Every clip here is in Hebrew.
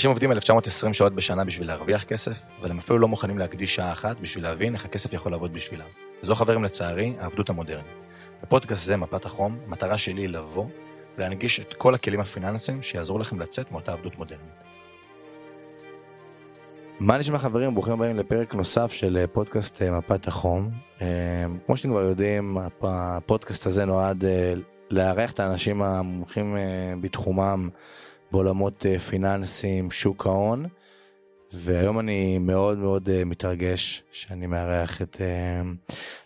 אנשים עובדים 1920 שעות בשנה בשביל להרוויח כסף, אבל הם אפילו לא מוכנים להקדיש שעה אחת בשביל להבין איך הכסף יכול לעבוד בשבילם. וזו חברים לצערי, העבדות המודרנית. בפודקאסט זה, מפת החום, המטרה שלי היא לבוא ולהנגיש את כל הכלים הפיננסיים שיעזרו לכם לצאת מאותה עבדות מודרנית. מה נשמע חברים? ברוכים הבאים לפרק נוסף של אה, פודקאסט אה, מפת החום. אה, כמו שאתם כבר יודעים, הפודקאסט הזה נועד לארח את האנשים המומחים בתחומם בעולמות פיננסיים, שוק ההון. והיום אני מאוד מאוד מתרגש שאני מארח את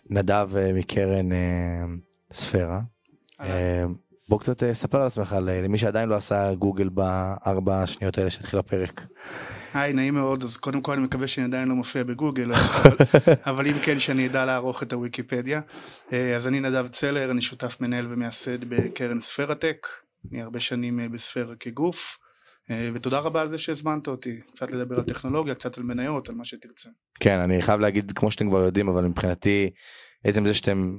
נדב מקרן ספירה. בוא קצת ספר על עצמך למי שעדיין לא עשה גוגל בארבע שניות האלה שהתחיל הפרק. היי, נעים מאוד, אז קודם כל אני מקווה שאני עדיין לא מופיע בגוגל, אבל, אבל אם כן שאני אדע לערוך את הוויקיפדיה. אה, אז אני נדב צלר, אני שותף מנהל ומייסד בקרן ספרטק, אני הרבה שנים אה, בספירה כגוף, אה, ותודה רבה על זה שהזמנת אותי, קצת לדבר על טכנולוגיה, קצת על מניות, על מה שתרצה. כן, אני חייב להגיד, כמו שאתם כבר יודעים, אבל מבחינתי, עצם זה שאתם,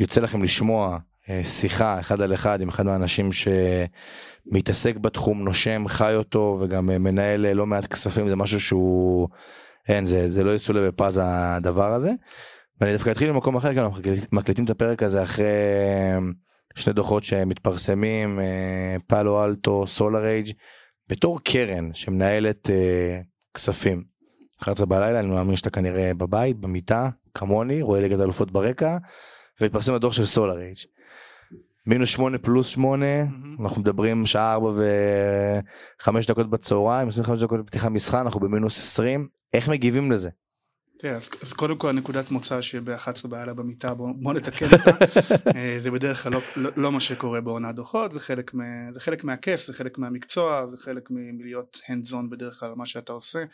יוצא לכם לשמוע שיחה אחד על אחד עם אחד מהאנשים שמתעסק בתחום, נושם, חי אותו וגם מנהל לא מעט כספים, זה משהו שהוא, אין, זה, זה לא יסולא בפז הדבר הזה. ואני דווקא אתחיל במקום אחר, כי אנחנו מקליטים את הפרק הזה אחרי שני דוחות שמתפרסמים, פאלו אלטו, סולר אייג', בתור קרן שמנהלת כספים. 11 בלילה, אני מאמין שאתה כנראה בבית, במיטה, כמוני, רואה ליגת אלופות ברקע, והתפרסם הדוח של סולר אייג'. מינוס שמונה פלוס שמונה mm-hmm. אנחנו מדברים שעה ארבע וחמש דקות בצהריים 25 דקות בפתיחה מסחר אנחנו במינוס 20 איך מגיבים לזה. תראה, אז, אז קודם כל נקודת מוצא שב-11 בלילה במיטה בוא, בוא נתקן אותה. אה, זה בדרך כלל לא, לא, לא מה שקורה בעונה דוחות זה חלק, מה, זה חלק מהכיף זה חלק מהמקצוע זה חלק מלהיות hands on בדרך כלל מה שאתה עושה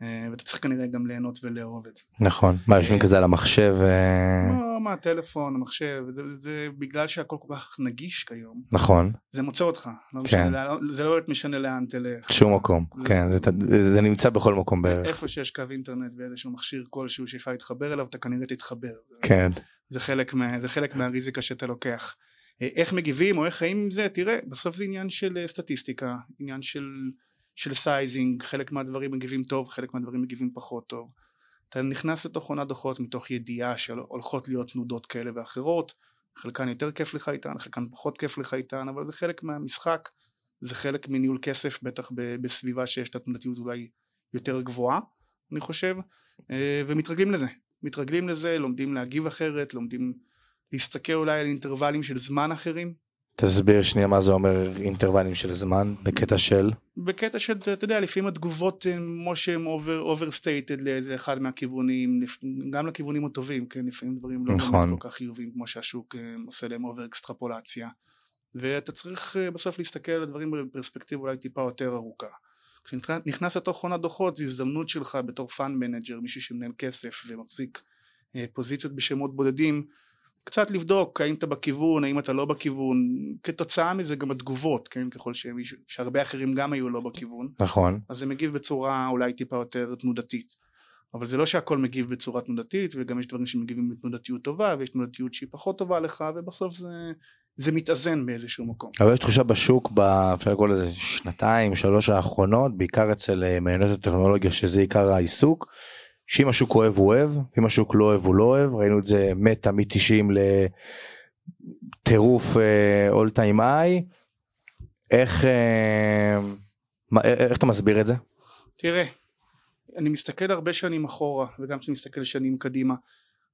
ואתה צריך כנראה גם ליהנות ולאהוב את זה. נכון, מה יושבים אה, כזה על המחשב? אה? לא, מה, טלפון, המחשב, זה, זה בגלל שהכל כל כך נגיש כיום. נכון. זה מוצא אותך, לא כן. משנה, זה לא באמת משנה לאן תלך. שום מקום, זה, כן, זה, זה, זה נמצא בכל מקום בערך. איפה שיש קו אינטרנט ואיזשהו מכשיר כלשהו שאפשר להתחבר אליו, אתה כנראה תתחבר. כן. זה חלק, מה, זה חלק מהריזיקה שאתה לוקח. איך מגיבים או איך חיים עם זה, תראה, בסוף זה עניין של סטטיסטיקה, עניין של... של sizing, חלק מהדברים מגיבים טוב, חלק מהדברים מגיבים פחות טוב. אתה נכנס לתוך עונת דוחות מתוך ידיעה שהולכות להיות תנודות כאלה ואחרות, חלקן יותר כיף לך איתן, חלקן פחות כיף לך איתן, אבל זה חלק מהמשחק, זה חלק מניהול כסף, בטח בסביבה שיש את התנודתיות אולי יותר גבוהה, אני חושב, אה, ומתרגלים לזה. מתרגלים לזה, לומדים להגיב אחרת, לומדים להסתכל אולי על אינטרוולים של זמן אחרים, תסביר שנייה מה זה אומר אינטרוולים של זמן בקטע של? בקטע של אתה יודע לפעמים התגובות כמו שהם overstated לאיזה אחד מהכיוונים גם לכיוונים הטובים כן לפעמים דברים לא נכון. כל כך חיוביים כמו שהשוק אה, עושה להם over אקסטרפולציה ואתה צריך אה, בסוף להסתכל על הדברים בפרספקטיבה אולי טיפה יותר ארוכה. כשנכנס לתוך עונת דוחות זו הזדמנות שלך בתור fund manager מישהו שמנהל כסף ומחזיק אה, פוזיציות בשמות בודדים קצת לבדוק האם אתה בכיוון, האם אתה לא בכיוון, כתוצאה מזה גם התגובות, כן, ככל שמישהו, שהרבה אחרים גם היו לא בכיוון. נכון. אז זה מגיב בצורה אולי טיפה יותר תנודתית. אבל זה לא שהכל מגיב בצורה תנודתית, וגם יש דברים שמגיבים בתנודתיות טובה, ויש תנודתיות שהיא פחות טובה לך, ובסוף זה, זה מתאזן באיזשהו מקום. אבל יש תחושה בשוק, אפשר לקרוא לזה שנתיים, שלוש האחרונות, בעיקר אצל אה, מעיינות הטכנולוגיה, שזה עיקר העיסוק, שאם השוק אוהב הוא אוהב, אם השוק לא אוהב הוא לא אוהב, ראינו את זה מטה מ-90 לטירוף אול טיים איי, איך, אה, איך אתה מסביר את זה? תראה, אני מסתכל הרבה שנים אחורה וגם כשאני מסתכל שנים קדימה,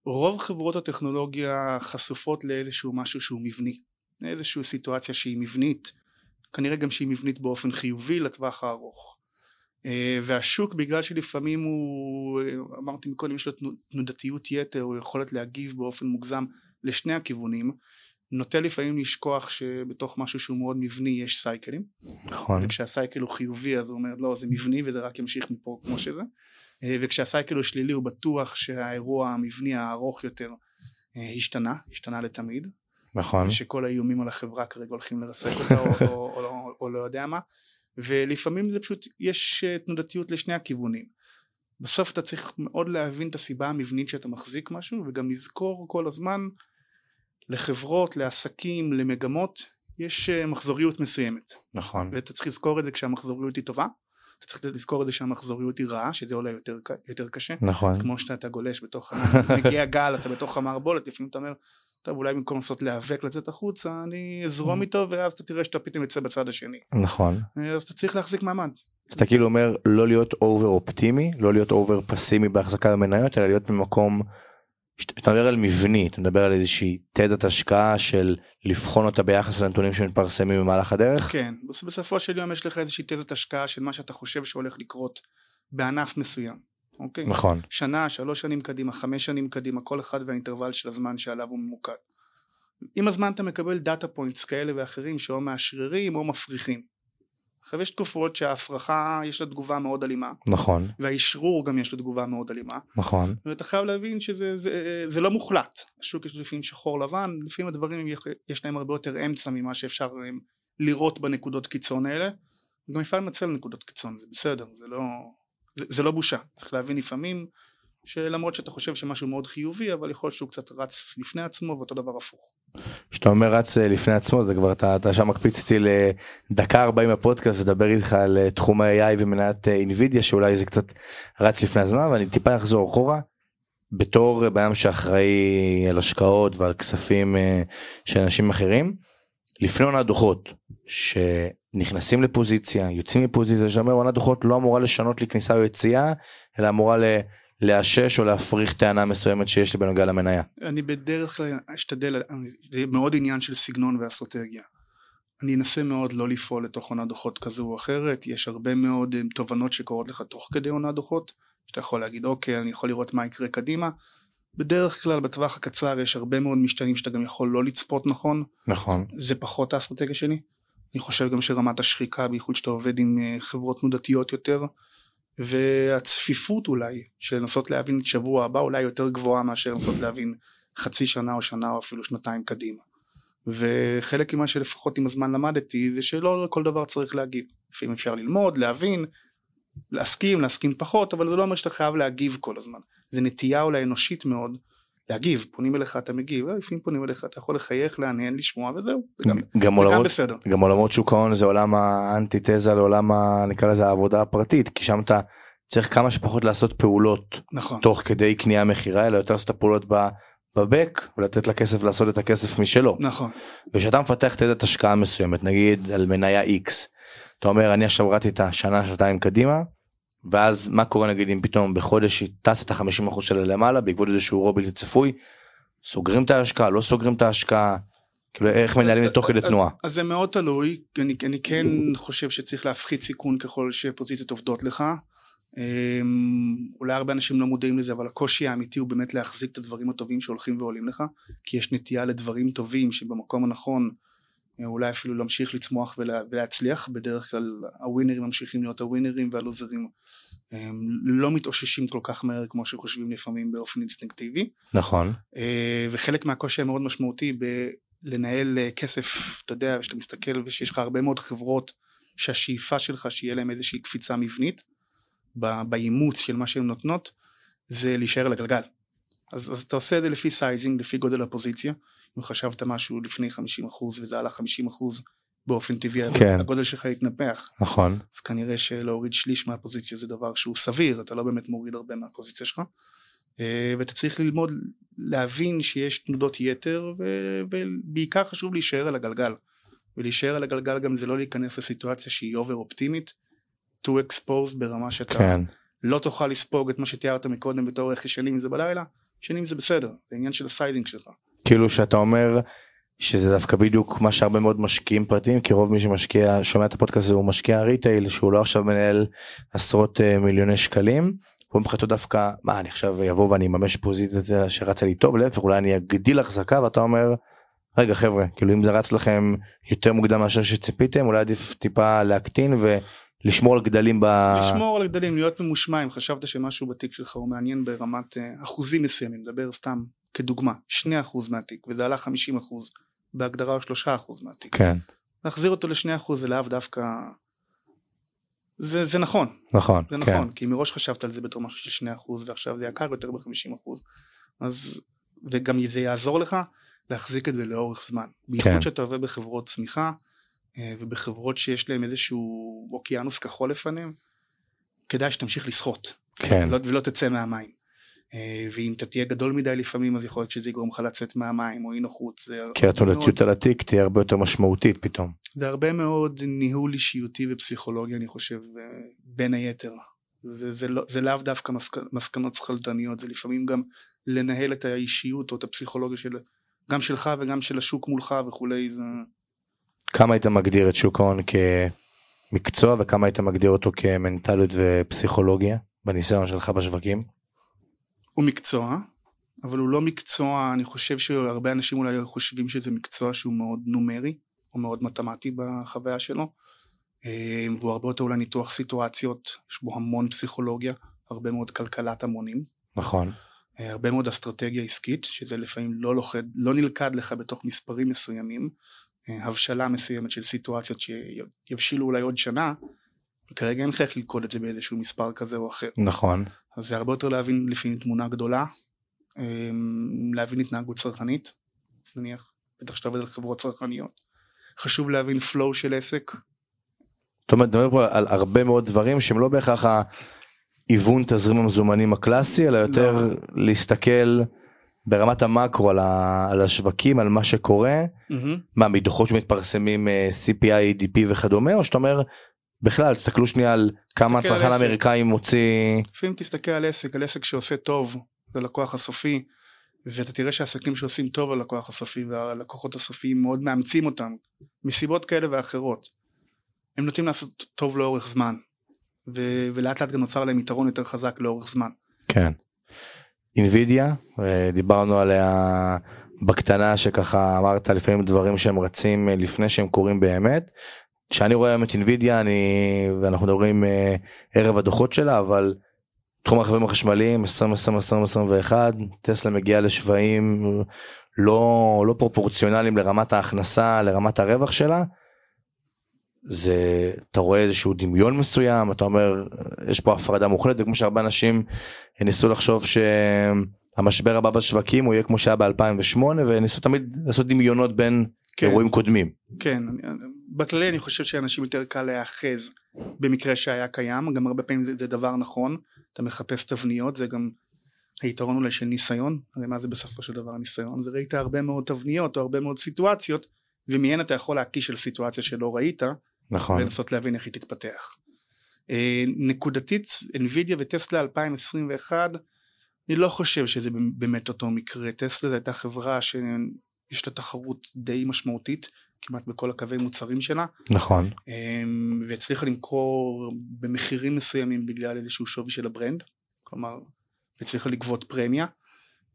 רוב חברות הטכנולוגיה חשופות לאיזשהו משהו שהוא מבני, לאיזושהי סיטואציה שהיא מבנית, כנראה גם שהיא מבנית באופן חיובי לטווח הארוך. אה, והשוק בגלל שלפעמים הוא אמרתי מקודם יש לו תנודתיות יתר או יכולת להגיב באופן מוגזם לשני הכיוונים נוטה לפעמים לשכוח שבתוך משהו שהוא מאוד מבני יש סייקלים. נכון. וכשהסייקל הוא חיובי אז הוא אומר לא זה מבני וזה רק ימשיך מפה כמו שזה. אה, וכשהסייקל הוא שלילי הוא בטוח שהאירוע המבני הארוך יותר אה, השתנה השתנה לתמיד. נכון. ושכל האיומים על החברה כרגע הולכים לרסק אותה או, או, או, או, או לא יודע מה ולפעמים זה פשוט יש אה, תנודתיות לשני הכיוונים בסוף אתה צריך מאוד להבין את הסיבה המבנית שאתה מחזיק משהו וגם לזכור כל הזמן לחברות, לעסקים, למגמות יש אה, מחזוריות מסוימת נכון ואתה צריך לזכור את זה כשהמחזוריות היא טובה אתה צריך לזכור את זה שהמחזוריות היא רעה, שזה עולה יותר, יותר קשה. נכון. כמו שאתה גולש בתוך, מגיע גל, אתה בתוך המערבולת, לפעמים אתה אומר, טוב אולי במקום לנסות להיאבק לצאת החוצה, אני אזרום איתו ואז אתה תראה שאתה פתאום יוצא בצד השני. נכון. אז אתה צריך להחזיק מעמד. אז אתה כאילו אומר לא להיות over אופטימי, לא להיות over פסימי בהחזקה במניות, אלא להיות במקום, אתה מדבר על מבני, אתה מדבר על איזושהי תזת השקעה של לבחון אותה ביחס לנתונים שמתפרסמים במהלך הדרך. כן, בס- בסופו של יום יש לך איזושהי תזת השקעה של מה שאתה חושב שהולך לקרות בענף מסוים. אוקיי? נכון. שנה, שלוש שנים קדימה, חמש שנים קדימה, כל אחד והאינטרוול של הזמן שעליו הוא ממוקד. עם הזמן אתה מקבל data points כאלה ואחרים שאו מאשררים או מפריכים. עכשיו יש תקופות שההפרכה יש לה תגובה מאוד אלימה, נכון. והאשרור גם יש לו תגובה מאוד אלימה, נכון. ואתה חייב להבין שזה זה, זה לא מוחלט. השוק יש לפעמים שחור לבן, לפעמים הדברים יש- להם הרבה יותר אמצע ממה שאפשר לראות בנקודות קיצון האלה. גם אפשר לנצל נקודות קיצון, זה בסדר, זה לא, זה, לא בושה. צריך להבין לפעמים שלמרות שאתה חושב שמשהו מאוד חיובי, אבל יכול להיות שהוא קצת רץ לפני עצמו ואותו דבר הפוך. כשאתה אומר רץ אה, לפני עצמו זה כבר אתה, אתה שם מקפיץ אותי לדקה 40 בפודקאסט לדבר איתך על אה, תחום ה-AI ומניית אה, אינווידיה שאולי זה קצת רץ לפני הזמן ואני טיפה אחזור אחורה. בתור בן שאחראי על השקעות ועל כספים אה, של אנשים אחרים לפני עונת דוחות שנכנסים לפוזיציה יוצאים מפוזיציה שאומר עונת דוחות לא אמורה לשנות לי כניסה או יציאה אלא אמורה ל- לאשש או להפריך טענה מסוימת שיש לי בנוגע למניה. אני בדרך כלל אשתדל, זה מאוד עניין של סגנון ואסטרטגיה. אני אנסה מאוד לא לפעול לתוך עונת דוחות כזו או אחרת, יש הרבה מאוד אה, תובנות שקורות לך תוך כדי עונת דוחות, שאתה יכול להגיד אוקיי אני יכול לראות מה יקרה קדימה. בדרך כלל בטווח הקצר יש הרבה מאוד משתנים שאתה גם יכול לא לצפות נכון, נכון. זה פחות האסטרטגיה שלי. אני חושב גם שרמת השחיקה, בייחוד שאתה עובד עם אה, חברות תנודתיות יותר, והצפיפות אולי, של לנסות להבין את שבוע הבא, אולי יותר גבוהה מאשר לנסות להבין חצי שנה או שנה או אפילו שנתיים קדימה. וחלק ממה שלפחות עם הזמן למדתי, זה שלא כל דבר צריך להגיב. לפעמים אפשר ללמוד, להבין, להסכים, להסכים פחות, אבל זה לא אומר שאתה חייב להגיב כל הזמן. זה נטייה אולי אנושית מאוד. להגיב, פונים אליך אתה מגיב, אה, לפעמים פונים אליך אתה יכול לחייך, להנהן, לשמוע וזהו, זה גם, גם זה גם עולמות בסדר. גם עולמות שוק ההון זה עולם האנטיתזה לעולם ה... נקרא לזה העבודה הפרטית כי שם אתה צריך כמה שפחות לעשות פעולות נכון, תוך כדי קנייה מכירה אלא יותר לעשות את הפעולות ב- בבק ולתת לכסף לעשות את הכסף משלו. נכון, וכשאתה מפתח תזת השקעה מסוימת נגיד על מניה x אתה אומר אני עכשיו רצתי את השנה שנתיים קדימה ואז מה קורה נגיד אם פתאום בחודש היא טסה את ה-50% שלה למעלה בעקבות איזשהו אירוע בלתי צפוי סוגרים את ההשקעה לא סוגרים את ההשקעה כאילו איך מנהלים את תוך כדי תנועה. אז זה מאוד תלוי, אני, אני כן חושב שצריך להפחית סיכון ככל שפוזיציות עובדות לך. אמ, אולי הרבה אנשים לא מודעים לזה, אבל הקושי האמיתי הוא באמת להחזיק את הדברים הטובים שהולכים ועולים לך, כי יש נטייה לדברים טובים שבמקום הנכון אולי אפילו להמשיך לצמוח ולה, ולהצליח, בדרך כלל הווינרים ממשיכים להיות הווינרים והלוזרים הם לא מתאוששים כל כך מהר כמו שחושבים לפעמים באופן אינסטינקטיבי. נכון אה, וחלק מהקושי המאוד משמעותי בלנהל אה, כסף, אתה יודע, כשאתה מסתכל ושיש לך הרבה מאוד חברות שהשאיפה שלך שיהיה להם איזושהי קפיצה מבנית באימוץ של מה שהן נותנות, זה להישאר על הגלגל. אז, אז אתה עושה את זה לפי sizing, לפי גודל הפוזיציה. אם חשבת משהו לפני 50% וזה עלה 50% באופן טבעי, כן. הגודל שלך יתנפח. נכון אז כנראה שלהוריד שליש מהפוזיציה זה דבר שהוא סביר, אתה לא באמת מוריד הרבה מהפוזיציה שלך. אה, ואתה צריך ללמוד להבין שיש תנודות יתר ו- ובעיקר חשוב להישאר על הגלגל. ולהישאר על הגלגל גם זה לא להיכנס לסיטואציה שהיא over אופטימית, too exposed ברמה שאתה כן לא תוכל לספוג את מה שתיארת מקודם בתור איך ישנים זה בלילה, ישנים זה בסדר, זה עניין של ה sizing שלך. כאילו שאתה אומר שזה דווקא בדיוק מה שהרבה מאוד משקיעים פרטיים כי רוב מי שמשקיע שומע את הפודקאסט הזה הוא משקיע retail שהוא לא עכשיו מנהל עשרות אה, מיליוני שקלים. הוא מבחינתו דווקא מה אני עכשיו אבוא ואני אממש פוזיציה שרצה לי טוב להפך אולי אני אגדיל החזקה ואתה אומר רגע חבר'ה כאילו אם זה רץ לכם יותר מוקדם מאשר שציפיתם אולי עדיף טיפה להקטין ולשמור על גדלים ב... לשמור על הגדלים, להיות ממושמע, אם חשבת שמשהו בתיק שלך הוא מעניין ברמת אה, אחוזים מסוימים, נדבר סתם כדוגמה, 2% מהתיק, וזה עלה 50%, בהגדרה הוא 3% מהתיק. כן להחזיר אותו ל-2% זה לאו דווקא... זה, זה נכון, נכון זה כן. נכון, כי מראש חשבת על זה בתור משהו של 2% ועכשיו זה יקר יותר ב-50%. אז, וגם זה יעזור לך להחזיק את זה לאורך זמן. בייחוד כן. שאתה עובד בחברות צמיחה, ובחברות שיש להם איזשהו אוקיינוס כחול לפניהם, כדאי שתמשיך לשחות. כן. ולא, ולא תצא מהמים. אה, ואם אתה תהיה גדול מדי לפעמים אז יכול להיות שזה יגרום לך לצאת מהמים או אי נוחות. כי התנודתיות על התיק תהיה הרבה יותר משמעותית פתאום. זה הרבה מאוד ניהול אישיותי ופסיכולוגיה אני חושב אה, בין היתר. זה, זה, לא, זה לאו דווקא מסק, מסקנות שכלתניות זה לפעמים גם לנהל את האישיות או את הפסיכולוגיה של גם שלך וגם של השוק מולך וכולי זה כמה היית מגדיר את שוק ההון כמקצוע וכמה היית מגדיר אותו כמנטליות ופסיכולוגיה בניסיון שלך בשווקים? הוא מקצוע אבל הוא לא מקצוע אני חושב שהרבה אנשים אולי חושבים שזה מקצוע שהוא מאוד נומרי או מאוד מתמטי בחוויה שלו אה, והוא הרבה יותר אולי ניתוח סיטואציות יש בו המון פסיכולוגיה הרבה מאוד כלכלת המונים נכון. אה, הרבה מאוד אסטרטגיה עסקית שזה לפעמים לא לוכד, לא נלכד לך בתוך מספרים מסוימים הבשלה מסוימת של סיטואציות שיבשילו אולי עוד שנה וכרגע אין לך איך ללכוד את זה באיזשהו מספר כזה או אחר נכון. אז זה הרבה יותר להבין לפעמים תמונה גדולה אה, להבין התנהגות צרכנית נניח בטח שאתה עובד על חברות צרכניות חשוב להבין flow של עסק זאת אומרת, מדבר פה על הרבה מאוד דברים שהם לא בהכרח ההיוון תזרים המזומנים הקלאסי, אלא יותר לא. להסתכל ברמת המקרו על, ה, על השווקים, על מה שקורה, מהמם. מה מדוחות שמתפרסמים אה, CPI, ADP וכדומה, או שאתה אומר, בכלל, תסתכלו שנייה על כמה הצרכן. האמריקאי מוציא, לפעמים תסתכל על עסק, על עסק שעושה טוב ללקוח הסופי, ואתה תראה שהעסקים שעושים טוב ללקוח הסופי והלקוחות הסופיים מאוד מאמצים אותם, מסיבות כאלה ואחרות. הם נוטים לעשות טוב לאורך זמן, ו- ולאט לאט גם נוצר להם יתרון יותר חזק לאורך זמן. כן. אינווידיה, דיברנו עליה בקטנה שככה אמרת לפעמים דברים שהם רצים אה, לפני שהם קורים באמת. כשאני רואה היום את אינווידיה אני ואנחנו מדברים אה, ערב הדוחות שלה אבל תחום הרכבים החשמליים 2020-2021 טסלה מגיעה לשווים לא לא פרופורציונליים לרמת ההכנסה לרמת הרווח שלה. זה אתה רואה איזשהו דמיון מסוים אתה אומר יש פה הפרדה מוחלטת כמו שהרבה אנשים ניסו לחשוב שהמשבר הבא בשווקים הוא יהיה כמו שהיה ב2008 וניסו תמיד לעשות דמיונות בין כן. אירועים קודמים. כן, בכללי אני חושב שאנשים יותר קל להיאחז במקרה שהיה קיים, גם הרבה פעמים זה, זה דבר נכון, אתה מחפש תבניות, זה גם היתרון אולי של ניסיון, הרי מה זה בסופו של דבר ניסיון? זה ראית הרבה מאוד תבניות או הרבה מאוד סיטואציות, ומהן אתה יכול להקיש על סיטואציה שלא ראית, נכון. ולנסות להבין איך היא תתפתח. אה, נקודתית, NVIDIA וטסלה 2021, אני לא חושב שזה באמת אותו מקרה, טסלה זו הייתה חברה שיש לה תחרות די משמעותית, כמעט בכל הקווי מוצרים שלה, נכון. אמ, והצליחה למכור במחירים מסוימים בגלל איזשהו שווי של ה brand, כלומר, הצליחה לגבות פרמיה.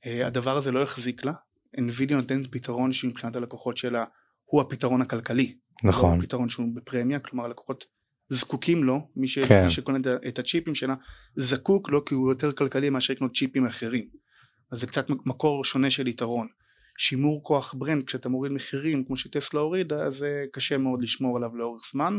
אה, הדבר הזה לא החזיק לה, NVIDIA נותנת פתרון שמבחינת הלקוחות שלה הוא הפתרון הכלכלי. נכון. לא פתרון שהוא בפרמיה, כלומר הלקוחות זקוקים לו, מי, ש... כן. מי שקונה את הצ'יפים שלה, זקוק לו כי הוא יותר כלכלי מאשר לקנות צ'יפים אחרים. אז זה קצת מקור שונה של יתרון. שימור כוח ברנד כשאתה מוריד מחירים כמו שטסלה הורידה אז זה קשה מאוד לשמור עליו לאורך זמן.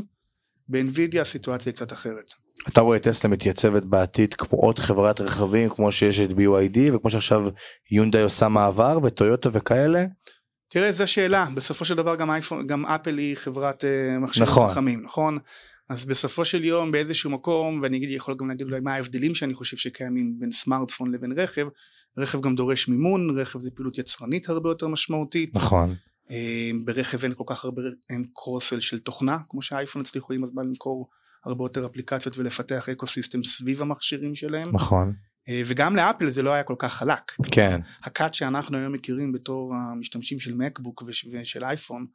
באנווידיה הסיטואציה היא קצת אחרת. אתה רואה טסלה מתייצבת בעתיד כמו עוד חברת רכבים כמו שיש את BYD וכמו שעכשיו יונדאי עושה מעבר וטויוטה וכאלה. תראה זו שאלה בסופו של דבר גם אייפון גם אפל היא חברת אה, מכשירים נכון. חכמים נכון אז בסופו של יום באיזשהו מקום ואני יכול גם להגיד אולי מה ההבדלים שאני חושב שקיימים בין סמארטפון לבין רכב רכב גם דורש מימון רכב זה פעילות יצרנית הרבה יותר משמעותית נכון. אה, ברכב אין כל כך הרבה אין קרוסל של תוכנה כמו שהאייפון הצליחו עם הזמן למכור הרבה יותר אפליקציות ולפתח אקו סיסטם סביב המכשירים שלהם נכון. אה, וגם לאפל זה לא היה כל כך חלק כן. הקאט שאנחנו היום מכירים בתור המשתמשים של מקבוק וש- ושל אייפון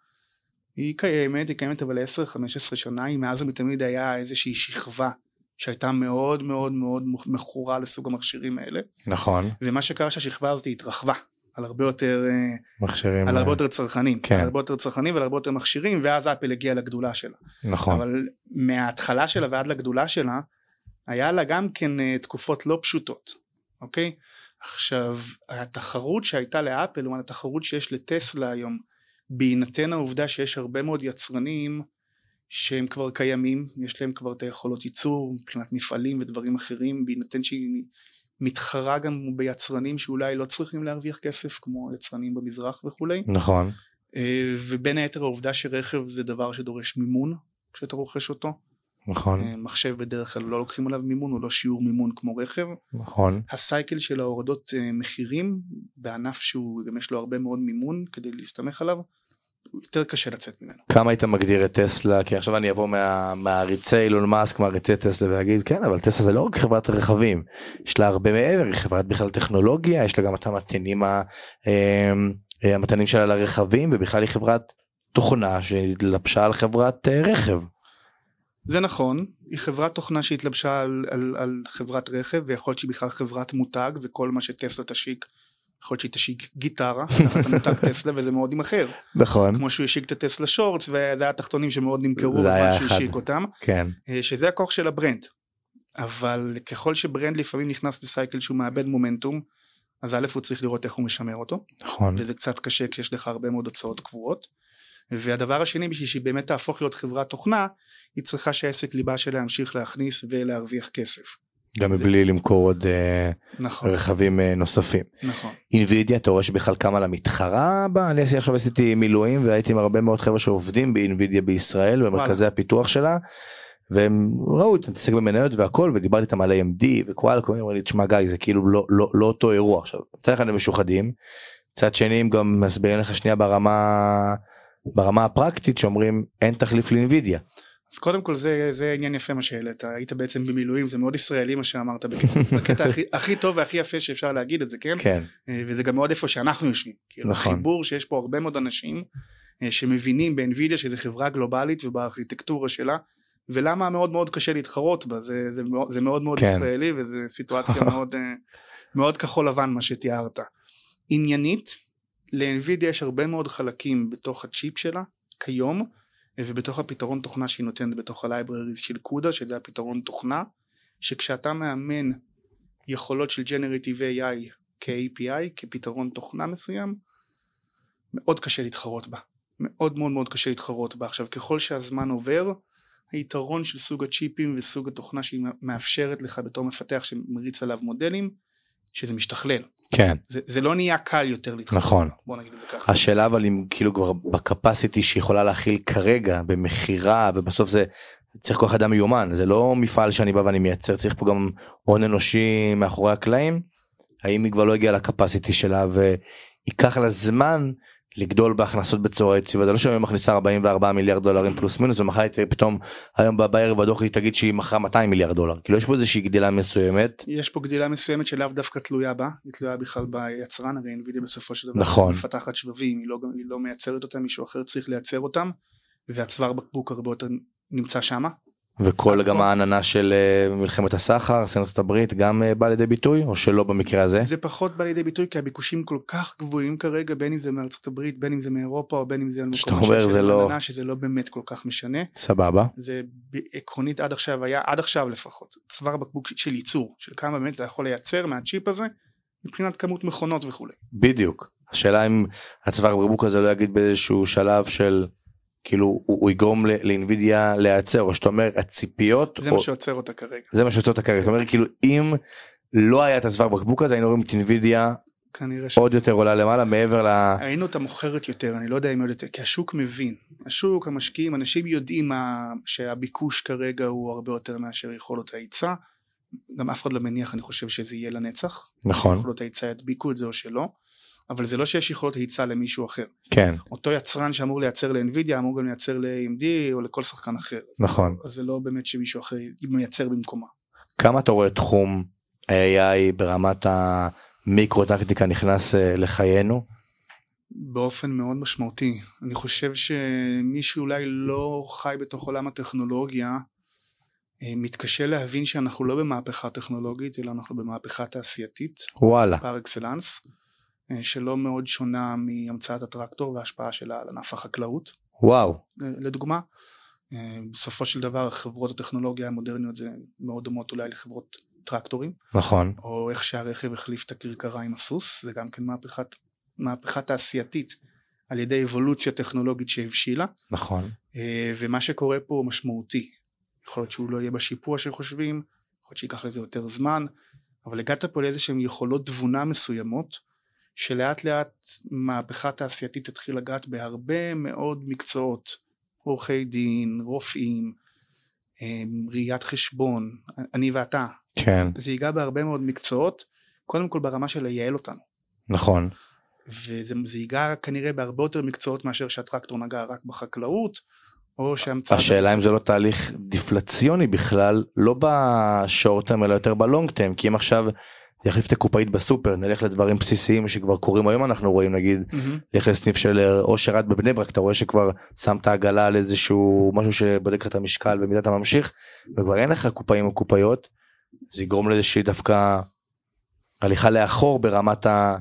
היא קיימת, היא קיימת אבל 10-15 שנה, היא מאז ומתמיד היה איזושהי שכבה שהייתה מאוד מאוד מאוד מכורה לסוג המכשירים האלה נכון. ומה שקרה שהשכבה הזאת התרחבה על הרבה יותר, אה, מכשירים. על הרבה אה, יותר צרכנים, כן. על הרבה יותר צרכנים ועל הרבה יותר מכשירים ואז אפל הגיעה לגדולה שלה, נכון. אבל מההתחלה שלה ועד לגדולה שלה היה לה גם כן אה, תקופות לא פשוטות, אוקיי? עכשיו התחרות שהייתה לאפל לעומת התחרות שיש לטסלה היום בהינתן העובדה שיש הרבה מאוד יצרנים שהם כבר קיימים, יש להם כבר את היכולות ייצור מבחינת מפעלים ודברים אחרים בהינתן שהיא מתחרה גם ביצרנים שאולי לא צריכים להרוויח כסף כמו יצרנים במזרח וכולי נכון. אה, ובין היתר העובדה שרכב זה דבר שדורש מימון כשאתה רוכש אותו נכון, אה, מחשב בדרך כלל לא לוקחים עליו מימון, הוא לא שיעור מימון כמו רכב. נכון, הסייקל של ההורדות אה, מחירים בענף שהוא גם יש לו הרבה מאוד מימון כדי להסתמך עליו, יותר קשה לצאת ממנו. כמה היית מגדיר את טסלה כי עכשיו אני אבוא מה- מהעריצי אילון מאסק מעריצי טסלה ואגיד כן אבל טסלה זה לא רק חברת רכבים יש לה הרבה מעבר היא חברת בכלל טכנולוגיה יש לה גם את המתנים אמ, המתנים שלה לרכבים ובכלל היא חברת תוכנה שהתלבשה על חברת אה, רכב. זה נכון, היא חברת תוכנה שהתלבשה על, על, על חברת רכב ויכול להיות שהיא בכלל חברת מותג וכל מה שטסלה תשיק יכול להיות שהיא תשיק גיטרה תחת המותג טסלה וזה מאוד יימכר. נכון. כמו שהוא השיק את הטסלה shorts וזה התחתונים שמאוד נמכרו זה היה בזמן שהוא אחד. השיק אותם. כן. אה, שזה הכוח של ה brand. אבל ככל שברנד לפעמים נכנס לסייקל שהוא מאבד מומנטום אז א' הוא צריך לראות איך הוא משמר אותו. נכון. וזה קצת קשה כשיש לך הרבה מאוד הוצאות קבועות. והדבר השני בשביל שהיא באמת תהפוך להיות חברת תוכנה היא צריכה שהעסק ליבה שלה ימשיך להכניס ולהרוויח כסף. גם מבלי למכור עוד אה, נכון רכבים אה, נוספים. נכון אינווידיה אתה רואה שבכלל קמה לה מתחרה בה אני עכשיו עשיתי מילואים והייתי עם הרבה מאוד חבר'ה שעובדים באינווידיה בישראל במרכזי הפיתוח שלה. והם ראו אתה מתעסק במניות והכל ודיברתי איתם על AMD וקוואלקום אמרו לי תשמע גיא זה כאילו לא לא לא אותו אירוע עכשיו מצד אחד הם משוחדים. מצד שני הם גם מסבירים לך שנייה ברמה ברמה הפרקטית שאומרים אין תחליף לאינווידיה. אז קודם כל זה, זה עניין יפה מה שהעלית היית בעצם במילואים זה מאוד ישראלי מה שאמרת בקטע- בקטע הכי, הכי טוב והכי יפה שאפשר להגיד את זה כן כן אה, וזה גם מאוד איפה שאנחנו יושבים כאילו נכון. החיבור שיש פה הרבה מאוד אנשים אה, שמבינים ב NVIDIA שזו חברה גלובלית ובארכיטקטורה שלה ולמה מאוד מאוד קשה להתחרות בה זה, זה, זה מאוד מאוד כן. ישראלי וזו סיטואציה מאוד אה, מאוד כחול לבן מה שתיארת. עניינית ל NVIDIA יש הרבה מאוד חלקים בתוך הצ'יפ שלה כיום ובתוך הפתרון תוכנה שהיא נותנת בתוך ה libraries של CUDA שזה הפתרון תוכנה שכשאתה מאמן יכולות של Generative AI כ-API, כפתרון תוכנה מסוים, מאוד קשה להתחרות בה. מאוד מאוד מאוד קשה להתחרות בה. עכשיו ככל שהזמן עובר, היתרון של סוג הצ'יפים וסוג התוכנה שהיא מאפשרת לך בתור מפתח שמריץ עליו מודלים, שזה משתכלל. כן זה, זה לא נהיה קל יותר להתחרות. נכון. בוא נגיד את זה ככה. השאלה אבל אם כאילו כבר בקפסיטי שיכולה להכיל כרגע במכירה ובסוף זה צריך כוח אדם מיומן זה לא מפעל שאני בא ואני מייצר צריך פה גם הון אנושי מאחורי הקלעים. האם היא כבר לא הגיעה לקפסיטי שלה וייקח לה זמן לגדול בהכנסות בצורה יציבה זה לא שהיום מכניסה 44 מיליארד דולרים פלוס מינוס ומחר פתאום היום בערב הדוח היא תגיד שהיא מכרה 200 מיליארד דולר כאילו יש פה איזושהי גדילה מסוימת יש פה גדילה מסוימת שלאו דווקא תלויה בה, היא תלויה בכלל ביצרן, הרי NVIDIA בסופו של דבר נכון. מפתחת שבבים, היא לא, היא לא מייצרת אותם, מישהו אחר צריך לייצר אותם, והצוואר בקבוק הרבה יותר נמצא שמה. וכל נכון. גם העננה של אה, מלחמת הסחר סנטות הברית גם אה, בא לידי ביטוי או שלא במקרה הזה. זה פחות בא לידי ביטוי כי הביקושים כל כך גבוהים כרגע, בין אם זה מארצות הברית, בין אם זה מאירופה, או בין אם זה על מקומות שיש זה להם לא- עננה, שזה לא באמת כל כך משנה. סבבה. זה עקרונית עד עכשיו היה, עד עכשיו לפחות, צוואר בקבוק של ייצור, של כמה באמת אתה יכול לייצר מהצ'יפ הזה, מבחינת כמות מכונות וכולי. בדיוק השאלה אם הצוואר בקבוק הזה לא יגיד באיזשהו שלב של כאילו הוא, הוא יגרום לאינווידיה להיעצר או שאתה אומר הציפיות זה או, מה שעוצר אותה כרגע. זה מה שעושה אותה כרגע אתה אומר כאילו אם לא היה את הצוואר בקבוק הזה היינו רואים את אינווידיה כנראה ש... עוד יותר עולה למעלה מעבר ל... ראינו אותה מוכרת יותר, אני לא יודע אם עוד יותר, כי השוק מבין. השוק, המשקיעים, אנשים יודעים מה, שהביקוש כרגע הוא הרבה יותר מאשר יכולות ההיצע. גם אף אחד לא מניח, אני חושב שזה יהיה לנצח. נכון יכולות ההיצע ידביקו את זה או שלא. אבל זה לא שיש יכולות היצע למישהו אחר. כן אותו יצרן שאמור לייצר לאנווידיה אמור גם לייצר ל-AMD או לכל שחקן אחר. נכון אז זה לא באמת שמישהו אחר מייצר במקומה. כמה אתה רואה תחום ה-AI ברמת המיקרו-טקטיקה נכנס אה, לחיינו באופן מאוד משמעותי. אני חושב שמי שאולי לא חי בתוך עולם הטכנולוגיה אה, מתקשה להבין שאנחנו לא במהפכה טכנולוגית אלא אנחנו במהפכה תעשייתית וואלה פר אקסלנס שלא מאוד שונה מהמצאת הטרקטור וההשפעה שלה על ענף החקלאות. וואו. אה, לדוגמה. אה, בסופו של דבר חברות הטכנולוגיה המודרניות זה מאוד דומות אולי לחברות טרקטורים. נכון. או איך שהרכב החליף את הכרכרה עם הסוס זה גם כן מהפכת, מהפכה תעשייתית על ידי אבולוציה טכנולוגית שהבשילה. נכון. אה, ומה שקורה פה הוא משמעותי. יכול להיות שהוא לא יהיה בשיפוע שחושבים יכול להיות שייקח לזה יותר זמן אבל הגעת פה לאיזה שהן יכולות תבונה מסוימות שלאט לאט מהפכה תעשייתית תתחיל לגעת בהרבה מאוד מקצועות עורכי דין, רופאים אה, ראיית חשבון, אני ואתה, כן, זה ייגע בהרבה מאוד מקצועות, קודם כל ברמה של לייעל אותנו. נכון. וזה זה ייגע כנראה בהרבה יותר מקצועות מאשר שהטרקטור נגע רק בחקלאות, או שהמצאת... השאלה אם זה לא תהליך דיפלציוני בכלל, לא בשורט טרם אלא יותר בלונג טרם, כי אם עכשיו יחליף את הקופאית בסופר, נלך לדברים בסיסיים שכבר קורים היום אנחנו רואים נגיד, מהמם. לך לסניף של אושר עד בבני ברק, אתה רואה שכבר שמת עגלה על איזשהו משהו שבודק לך את המשקל במידה אתה ממשיך, וכבר אין לך קופאים או קופאיות, זה יגרום לאיזושהי דווקא הליכה לאחור ברמת ה...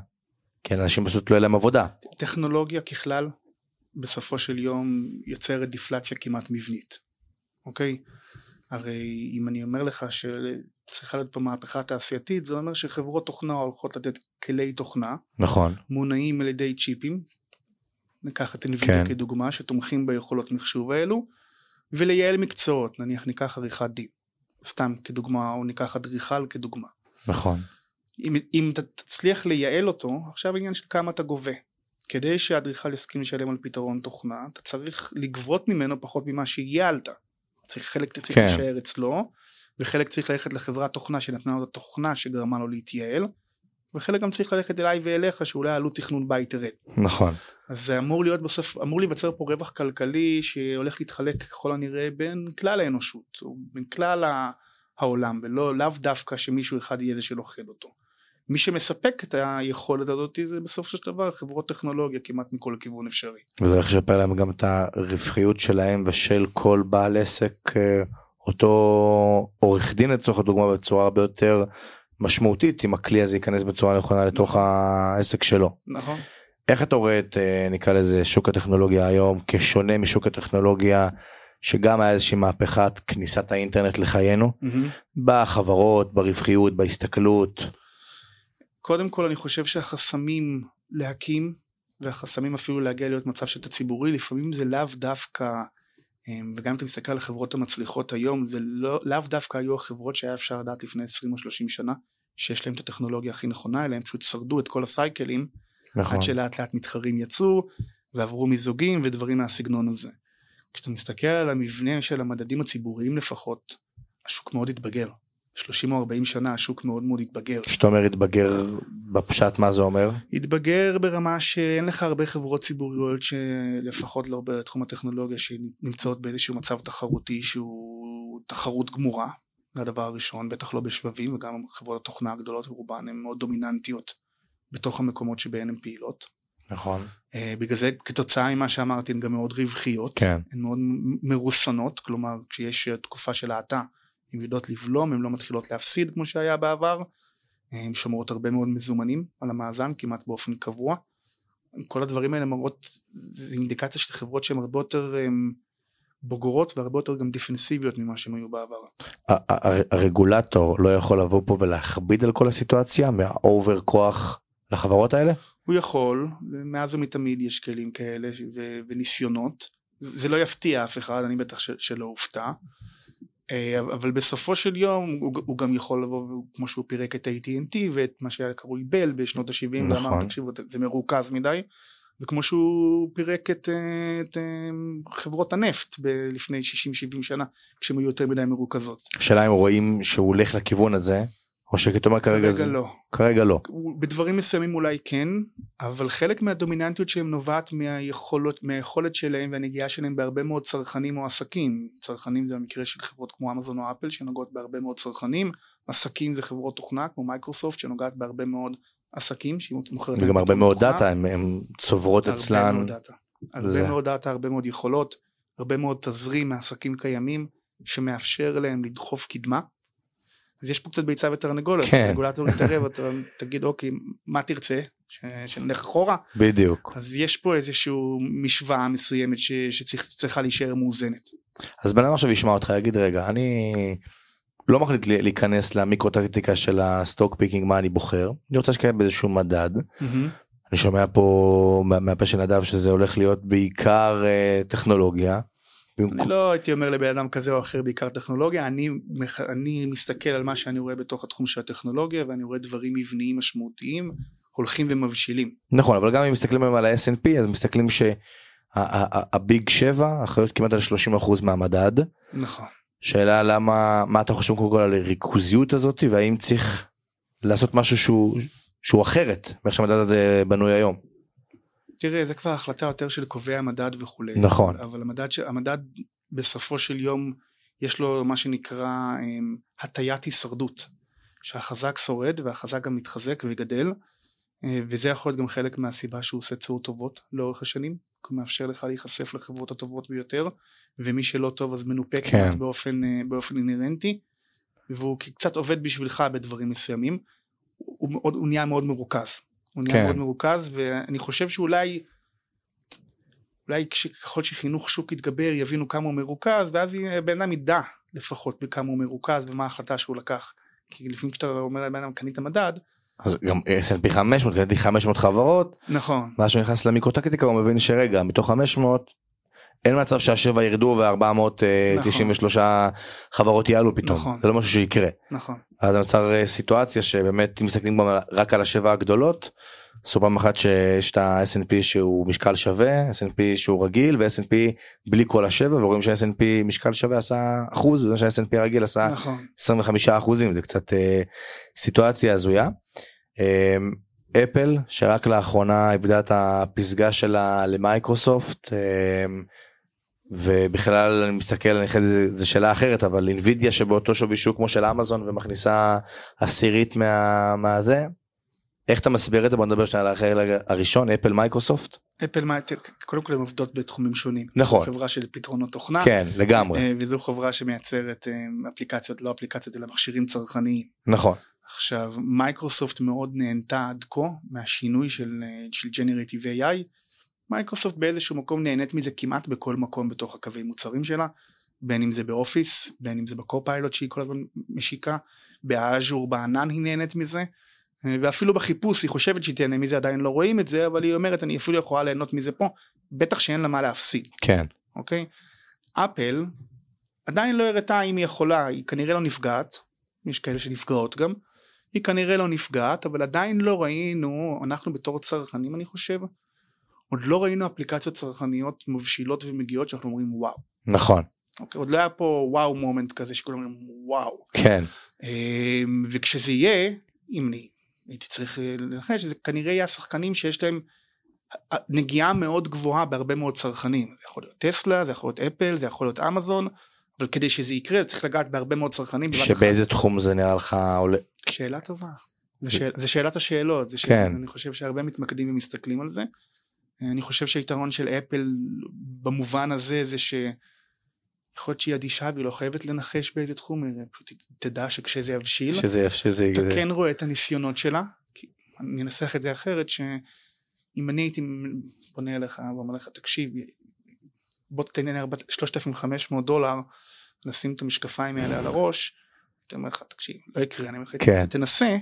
כן, אנשים פשוט לא יהיה להם עבודה. טכנולוגיה ככלל בסופו של יום יוצרת דיפלציה כמעט מבנית, אוקיי? הרי אם אני אומר לך שצריכה להיות פה מהפכה תעשייתית זה אומר שחברות תוכנה הולכות לתת כלי תוכנה נכון. מונעים על ידי צ'יפים, ניקח את NVIDIA כן. כדוגמה שתומכים ביכולות מחשוב האלו, ולייעל מקצועות, נניח ניקח עריכת דין, סתם כדוגמה, או ניקח אדריכל כדוגמה. נכון. אם, אם אתה תצליח לייעל אותו, עכשיו עניין של כמה אתה גובה. כדי שהאדריכל יסכים לשלם על פתרון תוכנה, אתה צריך לגבות ממנו פחות ממה שייעלת. צריך חלק צריך כן. להישאר אצלו, וחלק צריך ללכת לחברת תוכנה שנתנה לו את התוכנה שגרמה לו להתייעל, וחלק גם צריך ללכת אליי ואליך שאולי עלות תכנון בית תרד. נכון. אז זה אמור להיות בסוף, אמור להיווצר פה רווח כלכלי שהולך להתחלק ככל הנראה בין כלל האנושות, או בין כלל העולם, ולא לאו דווקא שמישהו אחד יהיה זה שלוחד אותו. מי שמספק את היכולת הזאת זה בסופו של דבר חברות טכנולוגיה כמעט מכל כיוון אפשרי. וזה הולך לשפר להם גם את הרווחיות שלהם ושל כל בעל עסק אה, אותו עורך דין לצורך הדוגמה בצורה הרבה יותר משמעותית אם הכלי הזה ייכנס בצורה נכונה לתוך העסק שלו. נכון. איך אתה רואה את אה, נקרא לזה שוק הטכנולוגיה היום כשונה משוק הטכנולוגיה שגם היה איזושהי מהפכת כניסת האינטרנט לחיינו מהמם. בחברות ברווחיות בהסתכלות קודם כל אני חושב שהחסמים להקים והחסמים אפילו להגיע להיות מצב שאתה ציבורי לפעמים זה לאו דווקא אמ, וגם אם אתה מסתכל על החברות המצליחות היום זה לא, לאו דווקא היו החברות שהיה אפשר לדעת לפני 20 או 30 שנה שיש להם את הטכנולוגיה הכי נכונה אלא הם פשוט שרדו את כל הסייקלים נכון עד שלאט לאט מתחרים יצאו ועברו מיזוגים ודברים מהסגנון הזה. כשאתה מסתכל על המבנה של המדדים הציבוריים לפחות השוק מאוד התבגר. 30 או 40 שנה השוק מאוד מאוד התבגר. כשאתה אומר התבגר בפשט מה זה אומר? התבגר ברמה שאין לך הרבה חברות ציבוריות שלפחות לא בתחום הטכנולוגיה שנמצאות באיזשהו מצב תחרותי שהוא תחרות גמורה זה הדבר הראשון בטח לא בשבבים וגם חברות התוכנה הגדולות רובן הן מאוד דומיננטיות בתוך המקומות שבהן הן פעילות. נכון. אה, בגלל זה כתוצאה ממה שאמרתי הן גם מאוד רווחיות. כן. הן מאוד מרוסנות כלומר כשיש אה, תקופה של האטה הן יודעות לבלום הן לא מתחילות להפסיד כמו שהיה בעבר. הן שומרות הרבה מאוד מזומנים על המאזן כמעט באופן קבוע. כל הדברים האלה מראות זה אינדיקציה של חברות שהן הרבה יותר הם, בוגרות והרבה יותר גם דיפנסיביות ממה שהן היו בעבר. הרגולטור לא יכול לבוא פה ולהכביד על כל הסיטואציה מהאובר כוח לחברות האלה? הוא יכול מאז ומתמיד יש כלים כאלה ו- וניסיונות. זה לא יפתיע אף אחד אני בטח ש- שלא הופתע. אה, אבל בסופו של יום הוא, הוא גם יכול לבוא כמו שהוא פירק את ה-AT&T ואת מה שהיה קרוי בל בשנות ה-70 נכון. ואמר תקשיבו זה מרוכז מדי וכמו שהוא פירק את, אה, את אה, חברות הנפט ב- לפני 60-70 שנה כשהן היו יותר מדי מרוכזות. השאלה אם רואים שהוא הולך לכיוון הזה או שכתוב כרגע כרגע זה לא. כרגע לא בדברים מסוימים אולי כן, אבל חלק מהדומיננטיות שלהם נובעת מהיכולות, מהיכולת שלהם והנגיעה שלהם בהרבה מאוד צרכנים או עסקים. צרכנים זה המקרה של חברות כמו אמזון או אפל שנוגעות בהרבה מאוד צרכנים, עסקים זה חברות תוכנה כמו מייקרוסופט שנוגעת בהרבה מאוד עסקים שהיא מוכרת להם וגם הרבה מאוד תוכנה. data הם צוברות הרבה אצלן מאוד data. הרבה זה. מאוד data, הרבה מאוד יכולות, הרבה מאוד תזרים מעסקים קיימים שמאפשר להם לדחוף קדמה. אז יש פה קצת ביצה ותרנגולת, כן. הרגולטור יתערב, אתה תגיד אוקיי, מה תרצה? ש- שנלך אחורה? בדיוק אז יש פה איזושהי משוואה מסוימת ש- שצריכה להישאר מאוזנת. אז בן אדם עכשיו ישמע אותך יגיד רגע אני לא מחליט לי- להיכנס למיקרוטקטיקה של ה stock picking מה אני בוחר אני רוצה להשקיע באיזשהו מדד אני שומע פה מה- מהפה של נדב שזה הולך להיות בעיקר אה, טכנולוגיה. אני לא הייתי אומר לבן אדם כזה או אחר בעיקר טכנולוגיה, אני, אני מסתכל על מה שאני רואה בתוך התחום של הטכנולוגיה ואני רואה דברים מבניים משמעותיים הולכים ומבשילים. נכון אבל גם אם מסתכלים היום על ה-S&P אז מסתכלים שהביג 7 אחראיות כמעט על 30% מהמדד נכון. שאלה למה מה אתה חושב קודם כל על הריכוזיות הזאת והאם צריך לעשות משהו שהוא שהוא אחרת מאיך שהמדד הזה בנוי היום. תראה זה כבר החלטה יותר של קובעי המדד וכולי. נכון. אבל המדד, ש- המדד בסופו של יום יש לו מה שנקרא אמ, הטיית הישרדות. שהחזק שורד והחזק גם מתחזק וגדל אה, וזה יכול להיות גם חלק מהסיבה שהוא עושה תשואות טובות לאורך השנים. כי הוא מאפשר לך להיחשף לחברות הטובות ביותר ומי שלא טוב אז מנופה כן. באופן, אה, באופן אינהרנטי והוא קצת עובד בשבילך בדברים מסוימים. הוא, מאוד, הוא נהיה מאוד מרוכז. הוא נהיה כן. מאוד מרוכז ואני חושב שאולי אולי ככל שחינוך שוק יתגבר יבינו כמה הוא מרוכז ואז בן אדם ידע לפחות בכמה הוא מרוכז ומה ההחלטה שהוא לקח. כי לפעמים כשאתה אומר לבן אדם קנית מדד אז גם S&P 500 קניתי 500 חברות נכון ואז כשהוא נכנס למיקרוטקטיקה הוא מבין שרגע מתוך 500 אין מצב שהשבע ירדו ו493 חברות יעלו פתאום נכון. זה לא משהו שיקרה נכון אז נוצר אה, סיטואציה שבאמת אם מסתכלים גם רק על השבע הגדולות. עשו פעם אחת שיש את ה-S&P שהוא משקל שווה, S&P שהוא רגיל ו-S&P בלי כל השבע ורואים שה-S&P משקל שווה עשה אחוז וזה שה-S&P הרגיל עשה נכון 25 אחוזים זה קצת אה, סיטואציה הזויה. אה, אפל שרק לאחרונה איבדה את הפסגה שלה למייקרוסופט אה, ובכלל אני מסתכל אני חושב זה שאלה אחרת אבל NVIDIA שבאותו שווי שוק כמו של אמזון ומכניסה עשירית מה, מהזה. איך אתה מסביר את זה? בוא נדבר שנייה על החלק הראשון אפל מייקרוסופט אפל מה קודם כל הן עובדות בתחומים שונים. נכון. חברה של פתרונות תוכנה. כן לגמרי. אה, וזו חברה שמייצרת אה, אפליקציות לא אפליקציות אלא מכשירים צרכניים. נכון. עכשיו מייקרוסופט מאוד נהנתה עד כה מהשינוי של, אה, של generative AI מייקרוסופט באיזשהו מקום נהנית מזה כמעט בכל מקום בתוך הקווי מוצרים שלה בין אם זה באופיס בין אם זה ב Copilot שהיא כל הזמן משיקה ב Azure בענן היא נהנית מזה ואפילו בחיפוש היא חושבת שהיא תהנה מזה עדיין לא רואים את זה אבל היא אומרת אני אפילו יכולה ליהנות מזה פה בטח שאין לה מה להפסיד כן אוקיי? אפל עדיין לא הראתה אם היא יכולה, היא כנראה לא נפגעת, יש כאלה שנפגעות גם, היא כנראה לא נפגעת, אבל עדיין לא ראינו, אנחנו בתור צרכנים אני חושב, עוד לא ראינו אפליקציות צרכניות מבשילות ומגיעות שאנחנו אומרים וואו. נכון אוקיי? עוד לא היה פה וואו מומנט כזה שכולם אומרים וואו. כן אמ, וכשזה יהיה, אם אני הייתי צריך אה, לנחש, זה כנראה יהיה השחקנים שיש להם אה, נגיעה מאוד גבוהה בהרבה מאוד צרכנים. זה יכול להיות טסלה, זה יכול להיות אפל, זה יכול להיות אמזון, אבל כדי שזה יקרה צריך לגעת בהרבה מאוד צרכנים. שבאיזה תחום זה נראה לך עולה שאלה טובה. זה, שאל, זה שאלת השאלות, זה כן. שאלה, אני חושב שהרבה מתמקדים ומסתכלים על זה. אני חושב שהיתרון של אפל במובן הזה זה ש... יכול להיות שהיא אדישה והיא לא חייבת לנחש באיזה תחום, היא פשוט תדע שכשזה יבשיל, שזה שזה אתה זה- כן רואה את הניסיונות שלה, כי אני אנסח את זה אחרת, שאם אני הייתי פונה אליך ואומר לך תקשיב, בוא תתן לי 3,500 דולר לשים את המשקפיים האלה על הראש, הייתי אומר לך תקשיב, לא יקרה, אני אומר לך כן. תנסה,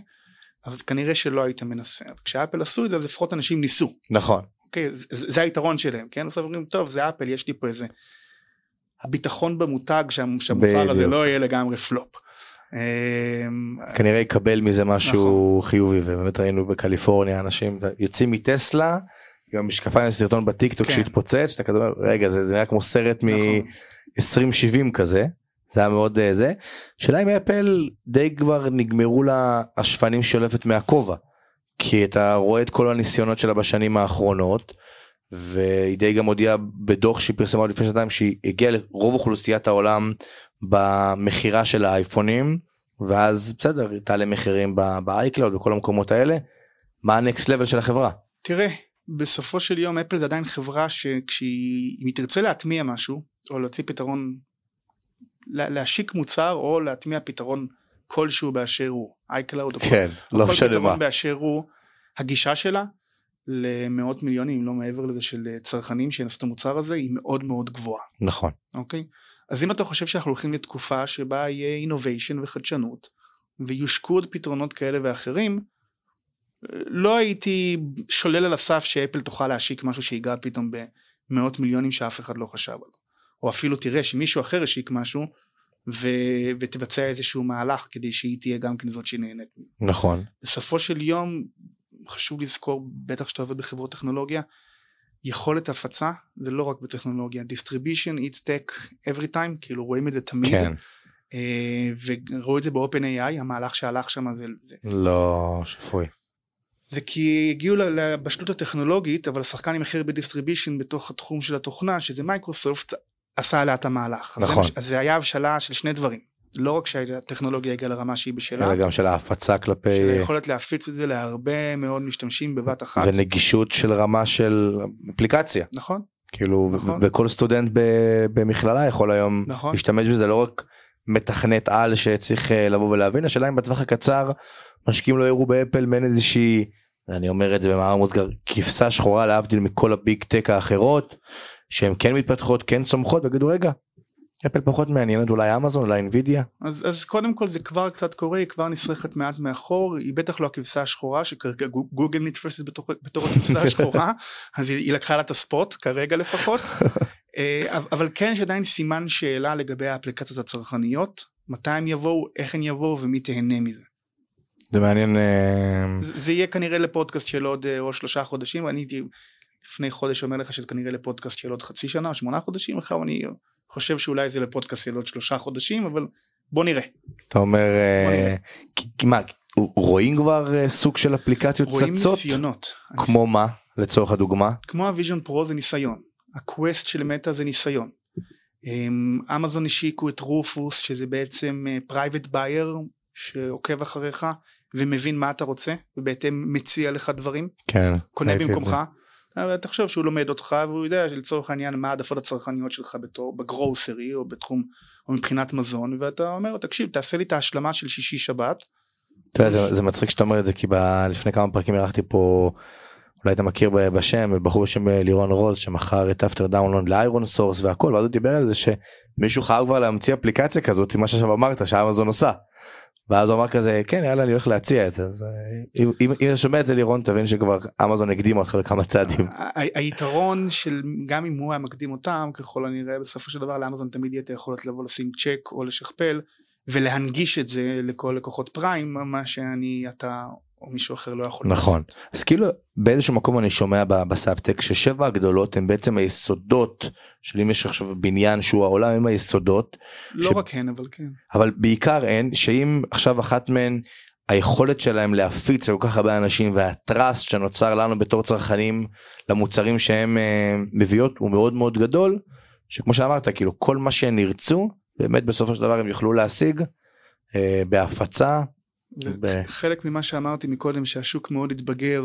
אז כנראה שלא היית מנסה, אז כשאפל עשו את זה אז לפחות אנשים ניסו, נכון אוקיי, זה, זה היתרון שלהם, כן, אז אומרים טוב זה אפל, יש לי פה איזה הביטחון במותג שה- שהמוצר הזה. לא יהיה לגמרי פלופ. אמ, כנראה יקבל מזה משהו נכון. חיובי ובאמת ראינו בקליפורניה אנשים יוצאים מטסלה עם המשקפיים סרטון בטיקטוק כן. שהתפוצץ שאתה כזה רגע זה זה נראה כמו סרט נכון. מ-2070 כזה זה היה מאוד אה, זה שאלה אם אפל די כבר נגמרו לה השפנים שולפת מהכובע כי אתה רואה את כל הניסיונות שלה בשנים האחרונות והיא די גם הודיעה בדוח שהיא פרסמה עוד לפני שנתיים שהיא הגיעה לרוב אוכלוסיית העולם במכירה של האייפונים ואז בסדר היא תעלה מחירים ב iCloud בכל המקומות האלה. מה ה next level של החברה? תראה, בסופו של יום אפל זה עדיין חברה שכשהיא היא תרצה להטמיע משהו, או להוציא פתרון, לה- להשיק מוצר, או להטמיע פתרון כלשהו באשר הוא, iCloud, כל- כן או לא כל משנה מה. באשר הוא, הגישה שלה למאות מיליונים, אם לא מעבר לזה, של אה, צרכנים שינסו את המוצר הזה, היא מאוד מאוד גבוהה, נכון אוקיי? אז אם אתה חושב שאנחנו הולכים לתקופה שבה יהיה אינוביישן וחדשנות, ויושקו עוד פתרונות כאלה ואחרים, לא הייתי שולל על הסף שאפל תוכל להשיק משהו שיגע פתאום במאות מיליונים שאף אחד לא חשב עליו. או אפילו תראה שמישהו אחר השיק משהו ו... ותבצע איזשהו מהלך כדי שהיא תהיה גם כן זאת שנהנית. נכון בסופו של יום חשוב לזכור בטח שאתה עובד בחברות טכנולוגיה יכולת הפצה זה לא רק בטכנולוגיה distribution it's tech every time כאילו רואים את זה תמיד כן. אה, וראו את זה באופן AI המהלך שהלך שם זה, זה, לא שפוי. זה כי הגיעו לבשלות הטכנולוגית אבל השחקן עם הכי הרבה distribution בתוך התחום של התוכנה שזה מייקרוסופט עשה עליה את המהלך. נכון. אז זה היה הבשלה של שני דברים. לא רק שהטכנולוגיה הגיעה לרמה שהיא בשלה אלא גם של ההפצה של כלפי היכולת להפיץ את זה להרבה מאוד משתמשים בבת אחת. ונגישות של רמה של אפליקציה. נכון. כאילו נכון. וכל סטודנט במכללה יכול היום נכון. להשתמש בזה לא רק מתכנת על שצריך אה, לבוא ולהבין השאלה אם בטווח הקצר משקיעים לא יראו באפל מעין איזושהי אני אומר את זה במאמר מוסגר כבשה שחורה להבדיל מכל הביג טק האחרות שהן כן מתפתחות כן צומחות ויגידו רגע. אפל פחות מעניינת אולי אמזון אולי אינווידיה אז, אז קודם כל זה כבר קצת קורה, היא כבר נשרכת מעט מאחור, היא בטח לא הכבשה השחורה שכרגע גו- גוגל נתפסת בתור, בתור הכבשה השחורה, אז היא, היא לקחה לה את הספוט כרגע לפחות, אה, אבל- כן יש עדיין סימן שאלה לגבי האפליקציות הצרכניות, מתי הם יבואו, איך הם יבואו ומי תהנה מזה. זה מעניין אה, זה, זה יהיה כנראה לפודקאסט של עוד, אה, עוד שלושה חודשים, אני הייתי לפני חודש אומר לך שזה כנראה לפודקאסט של עוד חצי שנה, שמונה חודשים, עכשיו אני חושב שאולי זה לפודקאסט של עוד שלושה חודשים, אבל בוא נראה. אתה אומר אה, מה רואים כבר אה, סוג של אפליקציות רואים צצות ניסיונות. כמו מה לצורך הדוגמה כמו ה Vision Pro זה ניסיון, ה Quest של מטא זה ניסיון. אמ, אמזון השיקו את רופוס שזה בעצם private buyer שעוקב אחריך ומבין מה אתה רוצה ובהתאם מציע לך דברים, כן קונה במקומך. זה. אבל תחשוב שהוא לומד אותך והוא יודע שלצורך העניין מה העדפות הצרכניות שלך בתור ב grocery או בתחום או מבחינת מזון ואתה אומר תקשיב תעשה לי את ההשלמה של שישי שבת אתה זה, זה מצחיק שאתה אומר את זה כי ב, לפני כמה פרקים אירחתי פה אולי אתה מכיר בשם בחור בשם אה, לירון רוז שמכר את AfterDownload ל ironSource והכל ואז הוא דיבר על זה שמישהו חייב כבר להמציא אפליקציה כזאת מה שעכשיו אמרת שאמזון עושה. ואז הוא אמר כזה כן יאללה אני הולך להציע את זה אז אה, אם, אם, אם שומע את זה לירון תבין שכבר אמזון הקדימה אותך בכמה צעדים. היתרון של גם אם הוא היה מקדים אותם ככל הנראה בסופו של דבר לאמזון תמיד יהיה את היכולת לבוא לשים צ'ק או לשכפל ולהנגיש את זה לכל לקוחות פריים מה שאני אתה או מישהו אחר לא יכול נכון לעשות. אז כאילו באיזשהו מקום אני שומע בסאבטק ששבע הגדולות הם בעצם היסודות של אם יש עכשיו בניין שהוא העולם עם היסודות לא ש- רק הן אבל כן אבל בעיקר הן שאם עכשיו אחת מהן היכולת שלהם להפיץ לכל כך הרבה אנשים והטראסט שנוצר לנו בתור צרכנים למוצרים שהם אה, מביאות הוא מאוד מאוד גדול שכמו שאמרת כאילו כל מה שהם ירצו באמת בסופו של דבר הם יוכלו להשיג אה, בהפצה ב- חלק ממה שאמרתי מקודם שהשוק מאוד התבגר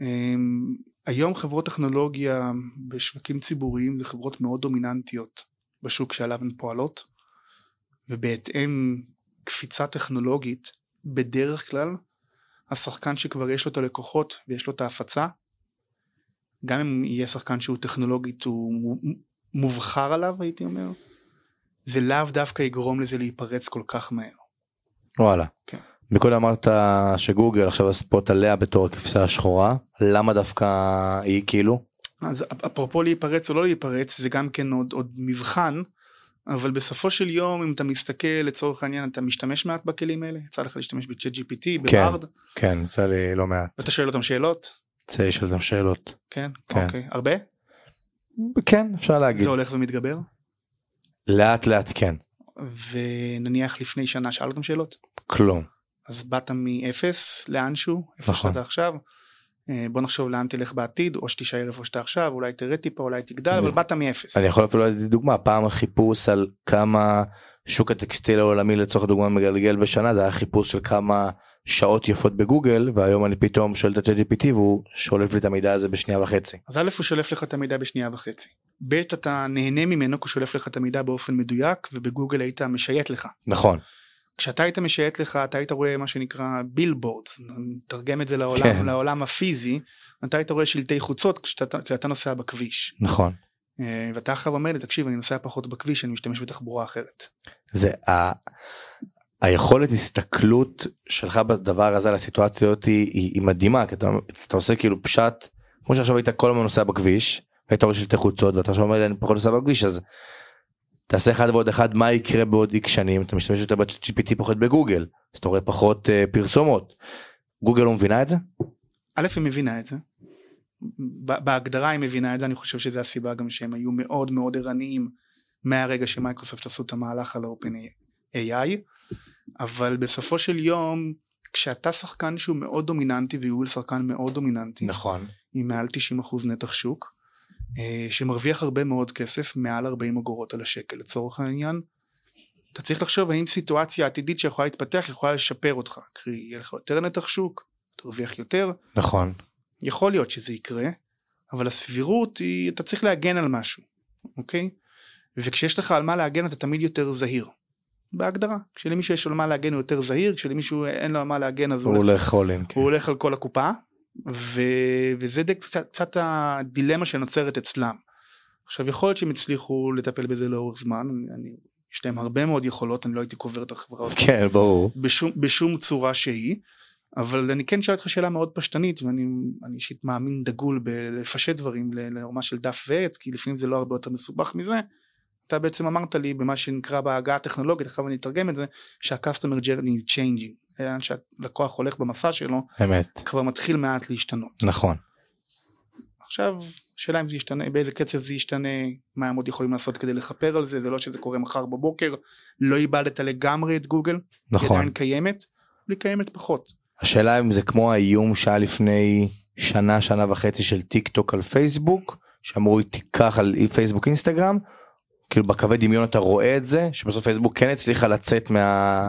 אמ, היום חברות טכנולוגיה בשווקים ציבוריים זה חברות מאוד דומיננטיות בשוק שעליו הן פועלות ובהתאם קפיצה טכנולוגית בדרך כלל השחקן שכבר יש לו את הלקוחות ויש לו את ההפצה גם אם יהיה שחקן שהוא טכנולוגית הוא מו- מובחר עליו הייתי אומר זה לאו דווקא יגרום לזה להיפרץ כל כך מהר וואלה. כן. מקודם אמרת שגוגל עכשיו הספוט עליה בתור הכבשה השחורה. למה דווקא היא כאילו? אז אפרופו להיפרץ או לא להיפרץ זה גם כן עוד, עוד מבחן אבל בסופו של יום אם אתה מסתכל לצורך העניין אתה משתמש מעט בכלים האלה? יצא לך להשתמש בצ'אט GPT בברד כן יצא לי לא מעט. ואתה שואל אותם שאלות? רוצה לשאול אותם שאלות. כן, כן. אוקיי. הרבה? כן אפשר להגיד. זה הולך ומתגבר? לאט לאט כן. ונניח לפני שנה שאל אותם שאלות? כלום אז באת מאפס לאנשהו איפה נכון. שאתה עכשיו אה, בוא נחשוב לאן תלך בעתיד או שתישאר איפה שאתה עכשיו אולי תרד טיפה אולי תגדל אבל באת מאפס אני יכול אפילו לתת דוגמה פעם החיפוש על כמה שוק הטקסטיל העולמי לצורך דוגמה מגלגל בשנה זה היה חיפוש של כמה שעות יפות בגוגל והיום אני פתאום שואל את ה- GPT והוא שולף לי את המידע הזה בשנייה וחצי. אז א' הוא שולף לך את המידע בשנייה וחצי. ב' אתה נהנה ממנו כי הוא שולף לך את המידע באופן מדויק ובגוגל היית משייט לך. נכון כשאתה היית משייט לך אתה היית רואה מה שנקרא billboards, נתרגם את זה לעולם, כן. לעולם הפיזי, אתה היית רואה שלטי חוצות כשאתה, כשאתה נוסע בכביש. נכון אה, ואתה עכשיו אומר לי תקשיב אני נוסע פחות בכביש אני משתמש בתחבורה אחרת. זה ה... היכולת הסתכלות שלך בדבר הזה על הסיטואציה הזאת היא, היא, היא מדהימה כי אתה, אתה עושה כאילו פשט כמו שעכשיו היית כל הזמן נוסע בכביש היית רואה שלטי חוצות ואתה עכשיו אומר לי אני פחות נוסע בכביש אז תעשה אחד ועוד אחד מה יקרה בעוד איקס שנים אתה משתמש יותר ב-GPT פחות בגוגל אז אתה רואה פחות uh, פרסומות. גוגל לא מבינה את זה? א' היא מבינה את זה, בהגדרה היא מבינה את זה, אני חושב שזו הסיבה גם שהם היו מאוד מאוד ערניים מהרגע שמייקרוסופט עשו את המהלך על ה-open AI, אבל בסופו של יום, כשאתה שחקן שהוא מאוד דומיננטי ויהיו שחקן מאוד דומיננטי, נכון. עם מעל 90% נתח שוק, שמרוויח הרבה מאוד כסף, מעל 40 אגורות על השקל לצורך העניין, אתה צריך לחשוב האם סיטואציה עתידית שיכולה להתפתח יכולה לשפר אותך, קרי יהיה לך יותר נתח שוק, תרוויח יותר, נכון. יכול להיות שזה יקרה, אבל הסבירות היא, אתה צריך להגן על משהו, אוקיי? וכשיש לך על מה להגן אתה תמיד יותר זהיר. בהגדרה. כשלמישהו יש על מה להגן הוא יותר זהיר, כשלמישהו אין לו על מה להגן אז הוא הולך all in. כן. הוא הולך על כל הקופה, ו... וזה די קצת, קצת הדילמה שנוצרת אצלם. עכשיו יכול להיות שהם הצליחו לטפל בזה לאורך זמן, אני, יש להם הרבה מאוד יכולות, אני לא הייתי קובר את החברה הזאת כן, ברור. בשום, בשום צורה שהיא, אבל אני כן שואל אותך שאלה מאוד פשטנית, ואני אני אישית מאמין דגול בלפשט דברים לרמה של דף ועט, כי לפעמים זה לא הרבה יותר מסובך מזה. אתה בעצם אמרת לי במה שנקרא בהגה הטכנולוגית, עכשיו אני אתרגם את זה, שה-customer journey is changing, לאן שהלקוח הולך במסע שלו, אמת. כבר מתחיל מעט להשתנות. נכון. עכשיו, שאלה אם זה ישתנה, באיזה קצב זה ישתנה, מה הם עוד יכולים לעשות כדי לכפר על זה, זה לא שזה קורה מחר בבוקר, לא איבדת לגמרי את גוגל, היא נכון. עדיין קיימת, אבל היא קיימת פחות. השאלה אם זה כמו האיום שהיה לפני שנה שנה וחצי של טיק טוק על פייסבוק שאמרו היא תיקח על פייסבוק אינסטגרם כאילו בקווי דמיון אתה רואה את זה שבסוף פייסבוק כן הצליחה לצאת מה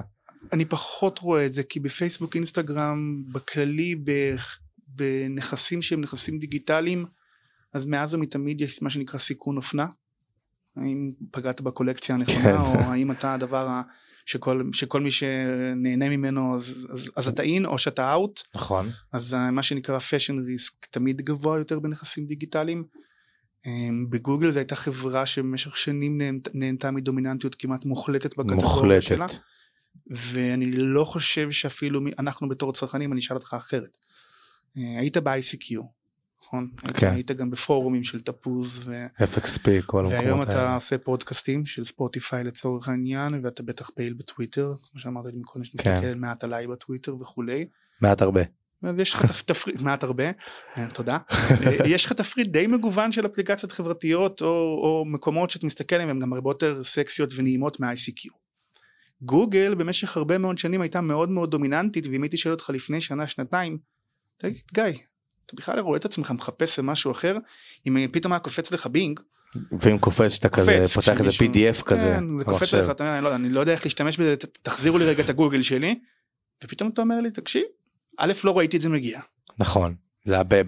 אני פחות רואה את זה כי בפייסבוק אינסטגרם בכללי בנכסים שהם נכסים דיגיטליים אז מאז ומתמיד יש מה שנקרא סיכון אופנה. האם פגעת בקולקציה כן. הנכונה או האם אתה הדבר ה- שכל, שכל מי שנהנה ממנו אז, אז, אז אתה אין או שאתה אאוט נכון אז אה, מה שנקרא fashion risk תמיד גבוה יותר בנכסים דיגיטליים. אמ, בגוגל זו הייתה חברה שבמשך שנים נהנ- נהנתה מדומיננטיות כמעט מוחלטת בקטגוריה שלה. מוחלטת ואני לא חושב שאפילו אנחנו בתור צרכנים אני אשאל אותך אחרת. אה, היית ב-ICQ, נכון? כן. היית, גם בפורומים של תפוז ו... FXP כל והיום המקומות אתה האלה. עושה פודקאסטים של ספוטיפיי לצורך העניין ואתה בטח פעיל בטוויטר כמו שאמרת לי מקודם כן. שנסתכל מעט עליי בטוויטר וכולי. מעט הרבה אז יש לך תפ- תפריט מעט הרבה אה, תודה אה, יש לך תפריט די מגוון של אפליקציות חברתיות או, או מקומות שאתה מסתכל עליהם הם גם הרבה יותר סקסיות ונעימות מה-ICQ. גוגל במשך הרבה מאוד שנים הייתה מאוד מאוד דומיננטית ואם הייתי שואל אותך לפני שנה שנתיים תגיד גיא אתה בכלל רואה את עצמך מחפש משהו אחר אם פתאום היה קופץ לך בינג ואם קופץ שאתה כזה פותח איזה pdf כזה כן, זה קופץ. לך אני לא, יודע, איך להשתמש בזה תחזירו לי רגע את הגוגל שלי ופתאום אתה אומר לי תקשיב א' לא ראיתי את זה מגיע נכון זה היה ב-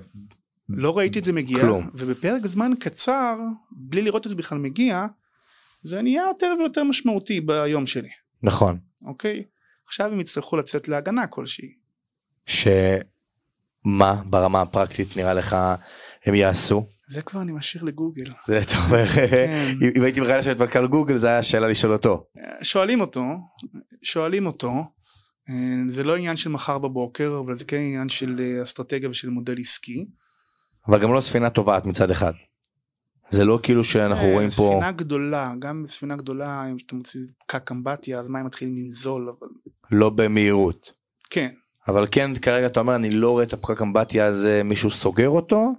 לא ראיתי את זה מגיע, כלום. ובפרק זמן קצר, בלי לראות את זה בכלל מגיע, זה נהיה יותר ויותר משמעותי ביום שלי, נכון אוקיי? עכשיו הם יצטרכו לצאת להגנה כלשהי. שמה ברמה הפרקטית נראה לך הם יעשו זה כבר אני משאיר לגוגל. זה אתה אומר כן. אם- הייתי בכלל לשבת מנכ"ל גוגל זה היה שאלה לשאול אותו שואלים אותו, שואלים אותו, זה לא עניין של מחר בבוקר, אבל זה כן עניין של אה, אסטרטגיה ושל מודל עסקי. אבל גם לא ספינה טובעת מצד אחד. זה לא כאילו שאנחנו אה, רואים פה ספינה גדולה, גם ספינה גדולה, אם אתה מוציא פקק אמבטיה, אז מים מתחילים לנזול, אבל לא במהירות. כן. אבל כן כרגע אתה אומר אני לא רואה את הפקק אמבטיה הזה מישהו סוגר אותו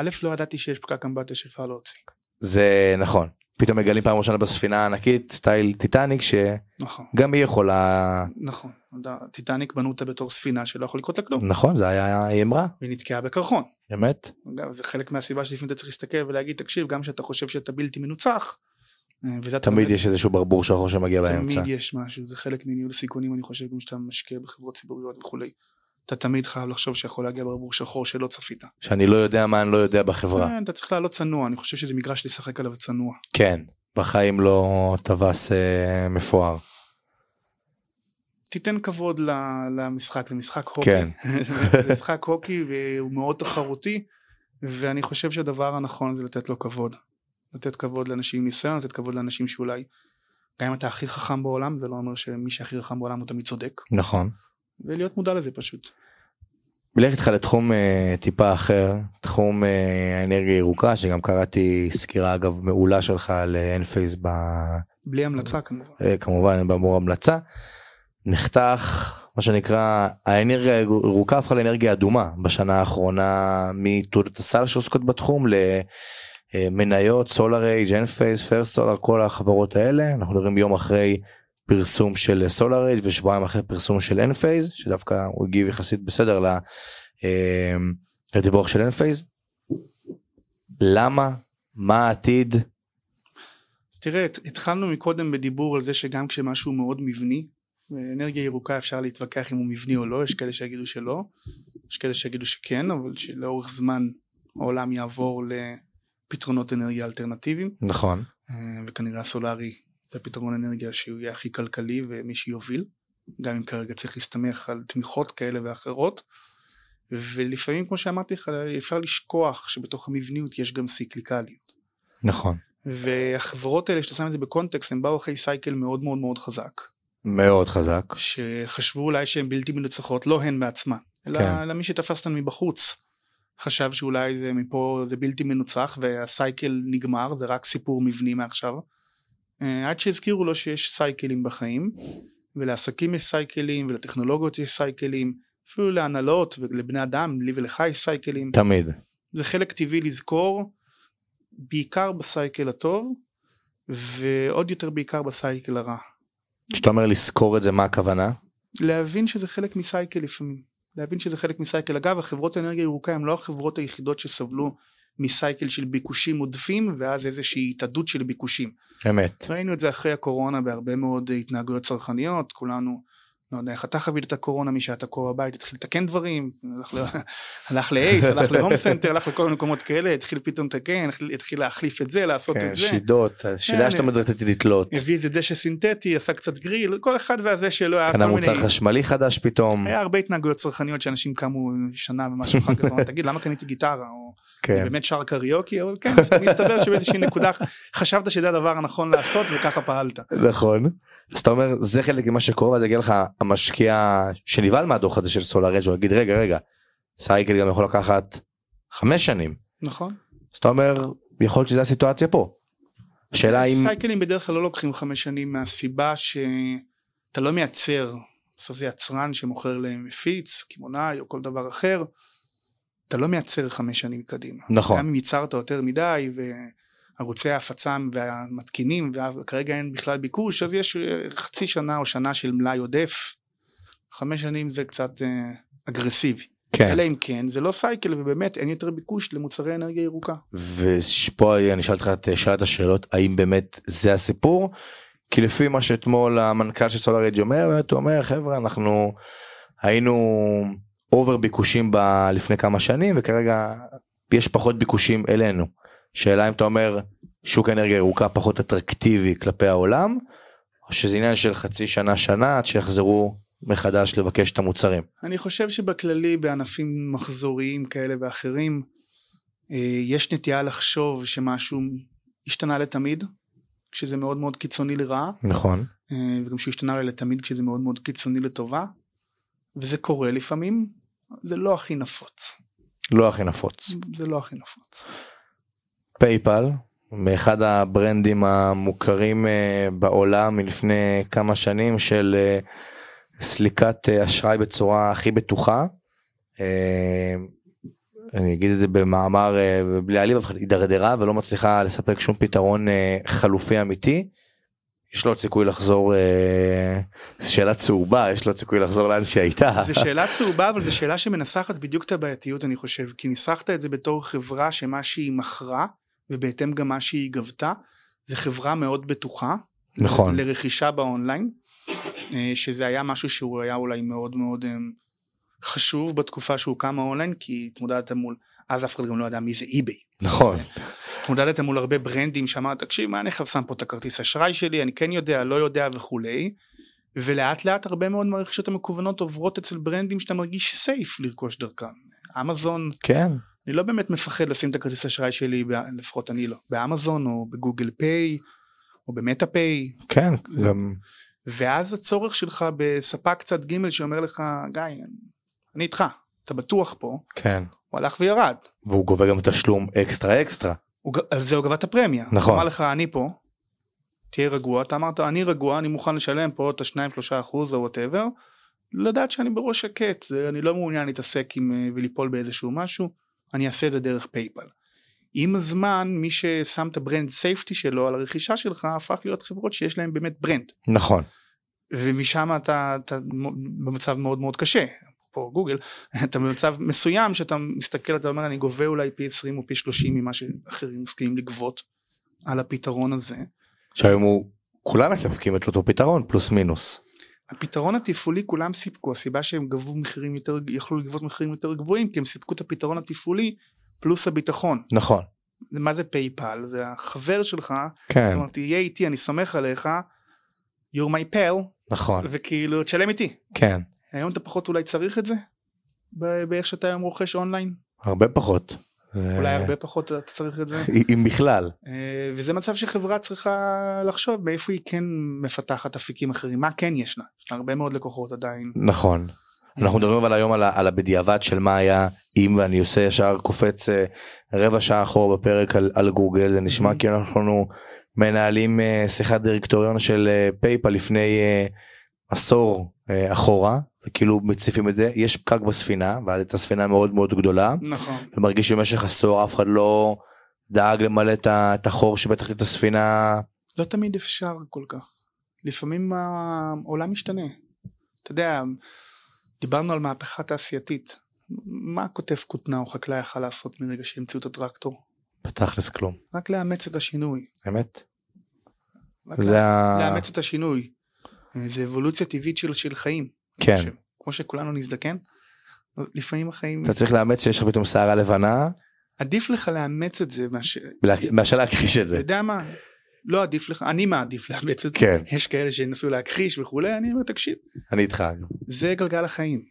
א', לא ידעתי שיש פקק אמבטיה שאפשר להוציא. זה נכון פתאום מגלים פעם ראשונה בספינה הענקית style טיטניק שגם נכון. היא יכולה נכון, טיטניק בנו אותה בתור ספינה שלא יכול לקרות לה כלום, נכון זה היה היא אמרה והיא נתקעה בקרחון. אמת אגב, זה חלק מהסיבה שלפעמים אתה צריך להסתכל ולהגיד תקשיב גם שאתה חושב שאתה בלתי מנוצח. אה, תמיד יש איזשהו ברבור שחור שמגיע באמצע תמיד יש משהו זה חלק מניהול סיכונים אני חושב גם שאתה משקיע בחברות ציבוריות וכולי. אתה תמיד חייב לחשוב שיכול להגיע ברבור שחור שלא צפית. שאני לא יודע מה אני לא יודע בחברה כן, אתה צריך לעלות צנוע אני חושב שזה מגרש לשחק עליו צנוע. כן בחיים לא טווס אה, מפואר תיתן כבוד למשחק זה משחק הוקי. כן. משחק הוקי והוא מאוד תחרותי ואני חושב שהדבר הנכון זה לתת לו כבוד. לתת כבוד לאנשים עם ניסיון, לתת כבוד לאנשים שאולי גם אם אתה הכי חכם בעולם זה לא אומר שמי שהכי חכם בעולם הוא תמיד צודק נכון. ולהיות מודע לזה פשוט. נלך איתך לתחום אה, טיפה אחר תחום אה, האנרגיה הירוקה שגם קראתי סקירה אגב מעולה שלך על אין פייס ב... בלי המלצה כמובן. אה, כמובן באמור המלצה נחתך מה שנקרא האנרגיה הירוקה הפכה לאנרגיה אדומה בשנה האחרונה מתעודות הסל שעוסקות בתחום למניות SolarEdge Enphase First Solar כל החברות האלה. אנחנו מדברים יום אחרי פרסום של SolarEdge ושבועיים אחרי פרסום של Enphase שדווקא הוא הגיב יחסית בסדר אה, לדיווח של Enphase. למה? מה העתיד? אז תראה, התחלנו מקודם בדיבור על זה שגם כשמשהו מאוד מבני, אנרגיה ירוקה אפשר להתווכח אם הוא מבני או לא, יש כאלה שיגידו שלא, יש כאלה שיגידו שכן, אבל שלאורך זמן העולם יעבור לפתרונות אנרגיה אלטרנטיביים. נכון. אה, וכנראה הסולארי זה פתרון אנרגיה שהוא יהיה הכי כלכלי ומי שיוביל, גם אם כרגע צריך להסתמך על תמיכות כאלה ואחרות. ולפעמים כמו שאמרתי לך אפשר לשכוח שבתוך המבניות יש גם סיקליקליות. נכון. והחברות האלה שאתה שם את זה בקונטקסט הם באו אחרי סייקל מאוד מאוד מאוד חזק. מאוד חזק. שחשבו אולי שהן בלתי מנצחות לא הן בעצמן אלא, כן. אלא מי שתפס אותן מבחוץ חשב שאולי זה מפה זה בלתי מנוצח והסייקל נגמר זה רק סיפור מבני מעכשיו. אה, עד שהזכירו לו שיש סייקלים בחיים ולעסקים יש סייקלים ולטכנולוגיות יש סייקלים אפילו להנהלות ולבני אדם לי ולך יש סייקלים. תמיד. זה חלק טבעי לזכור בעיקר בסייקל הטוב ועוד יותר בעיקר בסייקל הרע. כשאתה אומר לזכור את זה מה הכוונה? להבין שזה חלק מסייקל לפעמים. להבין שזה חלק מסייקל. אגב החברות האנרגיה ירוקה הן לא החברות היחידות שסבלו מסייקל של ביקושים עודפים ואז איזושהי התאדות של ביקושים. אמת. ראינו את זה אחרי הקורונה בהרבה מאוד התנהגויות צרכניות כולנו לא יודע איך אתה חווית את הקורונה מי שהיה תקוע בבית התחיל לתקן דברים הלך ל- ACE הלך להום סנטר הלך לכל מיני מקומות כאלה התחיל פתאום לתקן התחיל להחליף את זה לעשות כן, את זה. שידות שידה שאתה מתה לתלות. הביא איזה דשא סינתטי עשה קצת גריל כל אחד והזה שלו היה קנה מוצר חשמלי חדש פתאום. היה הרבה התנהגויות צרכניות שאנשים קמו שנה ומשהו אחר כך תגיד למה קניתי גיטרה או כן. באמת שר קריוקי אבל כן מסתבר שבאיזושהי נקודה חשבת שזה הדבר הנכון לעשות וככה פעלת. נכון. אז אתה אומר זה חלק ממה שקורה ואז יגיע לך המשקיע שנבהל מהדוח הזה של סולאר אג' יגיד רגע רגע סייקל גם יכול לקחת חמש שנים. נכון. אז אתה אומר יכול להיות שזה הסיטואציה פה. שאלה אם סייקלים בדרך כלל לא לוקחים חמש שנים מהסיבה שאתה לא מייצר בסוף זה יצרן שמוכר למפיץ קמעונאי או כל דבר אחר. אתה לא מייצר חמש שנים קדימה. נכון. גם אם ייצרת יותר מדי וערוצי ההפצה והמתקינים וכרגע אין בכלל ביקוש אז יש חצי שנה או שנה של מלאי עודף. חמש שנים זה קצת אה, אגרסיבי. כן. אלא אם כן זה לא סייקל ובאמת אין יותר ביקוש למוצרי אנרגיה ירוקה. ופה אני אשאל אותך את שאלת השאלות האם באמת זה הסיפור כי לפי מה שאתמול המנכ"ל של סולאר אג' אומר באמת הוא אומר חברה אנחנו היינו אובר ביקושים ב... לפני כמה שנים וכרגע יש פחות ביקושים אלינו. שאלה אם אתה אומר שוק אנרגיה ירוקה פחות אטרקטיבי כלפי העולם או שזה עניין של חצי שנה שנה עד שיחזרו מחדש לבקש את המוצרים. אני חושב שבכללי בענפים מחזוריים כאלה ואחרים אה, יש נטייה לחשוב שמשהו השתנה לתמיד כשזה מאוד מאוד קיצוני לרעה. נכון. אה, וגם שהוא השתנה לתמיד כשזה מאוד מאוד קיצוני לטובה. וזה קורה לפעמים זה לא הכי נפוץ. לא הכי נפוץ. זה לא הכי נפוץ. פייפל מאחד הברנדים המוכרים uh, בעולם מלפני כמה שנים של uh, סליקת uh, אשראי בצורה הכי בטוחה. אני אגיד את זה במאמר בלי להעליב, הידרדרה ולא מצליחה לספק שום פתרון חלופי אמיתי. יש לו עוד סיכוי לחזור אה, שאלה צהובה יש לו עוד סיכוי לחזור לאן שהייתה. זה שאלה צהובה אבל זו שאלה שמנסחת בדיוק את הבעייתיות אני חושב כי ניסחת את זה בתור חברה שמה שהיא מכרה ובהתאם גם מה שהיא גבתה זה חברה מאוד בטוחה. נכון. לרכישה באונליין אה, שזה היה משהו שהוא היה אולי מאוד מאוד אה, חשוב בתקופה שהוא קם האונליין כי התמודדת מול אז אף אחד גם לא ידע מי זה אי-ביי. נכון. התמודדת מול הרבה ברנדים שאמרת תקשיב מה אני עכשיו שם פה את הכרטיס אשראי שלי אני כן יודע לא יודע וכולי ולאט לאט הרבה מאוד מהרכישות המקוונות עוברות אצל ברנדים שאתה מרגיש סייף לרכוש דרכם אמזון כן אני לא באמת מפחד לשים את הכרטיס אשראי שלי לפחות אני לא באמזון או בגוגל פיי או במטה פיי. כן זה... גם ואז הצורך שלך בספק צד ג' שאומר לך גיא אני איתך אתה בטוח פה. כן. הוא הלך וירד. והוא גובה גם תשלום אקסטרה אקסטרה. הוא, על זה הוא גבה את הפרמיה. נכון. הוא אמר לך אני פה, תהיה רגוע, אתה אמרת אני רגוע, אני מוכן לשלם פה את השניים שלושה אחוז או whatever, לדעת שאני בראש שקט, אני לא מעוניין להתעסק עם אה, וליפול באיזשהו משהו, אני אעשה את זה דרך PayPal. עם הזמן מי ששם את ה brand safety שלו על הרכישה שלך הפך להיות חברות שיש להם באמת brand. נכון. ומשם אתה, אתה במצב מאוד מאוד קשה. פה גוגל, אתה במצב מסוים שאתה מסתכל אתה אומר אני גובה אולי פי 20 או פי 30 ממה שאחרים מסכימים לגבות על הפתרון הזה. שהיום הוא כולם מספקים את אותו פתרון פלוס מינוס. הפתרון התפעולי כולם סיפקו הסיבה שהם גבו מחירים יותר יכלו לגבות מחירים יותר גבוהים כי הם סיפקו את הפתרון התפעולי פלוס הביטחון. נכון. מה זה PayPal זה החבר שלך. כן. זאת אומרת, תהיה איתי אני סומך עליך. you're my pal. נכון. וכאילו תשלם איתי. כן. היום אתה פחות אולי צריך את זה? באיך שאתה היום רוכש אונליין? הרבה פחות. אולי הרבה פחות אתה צריך את זה? אם בכלל. אה, וזה מצב שחברה צריכה לחשוב מאיפה היא כן מפתחת אפיקים אחרים, מה כן יש לה? יש לה הרבה מאוד לקוחות עדיין. נכון. אנחנו מדברים אבל היום על, על הבדיעבד של מה היה אם ואני עושה ישר קופץ אה, רבע שעה אחורה בפרק על, על גוגל זה נשמע אהם. כאילו אנחנו מנהלים אה, שיחת דירקטוריון של אה, PayPal לפני אה, עשור אה, אחורה וכאילו מציפים את זה יש פקק בספינה ואז הייתה ספינה מאוד מאוד גדולה נכון. ומרגיש שבמשך עשור אף אחד לא דאג למלא את את החור שבתחתית הספינה לא תמיד אפשר כל כך. לפעמים העולם משתנה. אתה יודע, דיברנו על מהפכה תעשייתית. מה כותב כותנה או חקלאי יכל לעשות מרגע שהמציאו את הטרקטור? בתכלס כלום רק לאמץ את השינוי. אמת זה ה... לאמץ את השינוי. זה אבולוציה טבעית של, של חיים. כן ש- כמו שכולנו נזדקן, לפעמים החיים, אתה צריך לאמץ שיש לך פתאום שערה לבנה עדיף לך לאמץ את זה מאשר, מאשר להכחיש את אתה זה. יודע מה, לא עדיף לך, אני מעדיף לאמץ את זה, כן יש כאלה שינסו להכחיש וכולי, אני אומר תקשיב, אני איתך. זה גלגל החיים,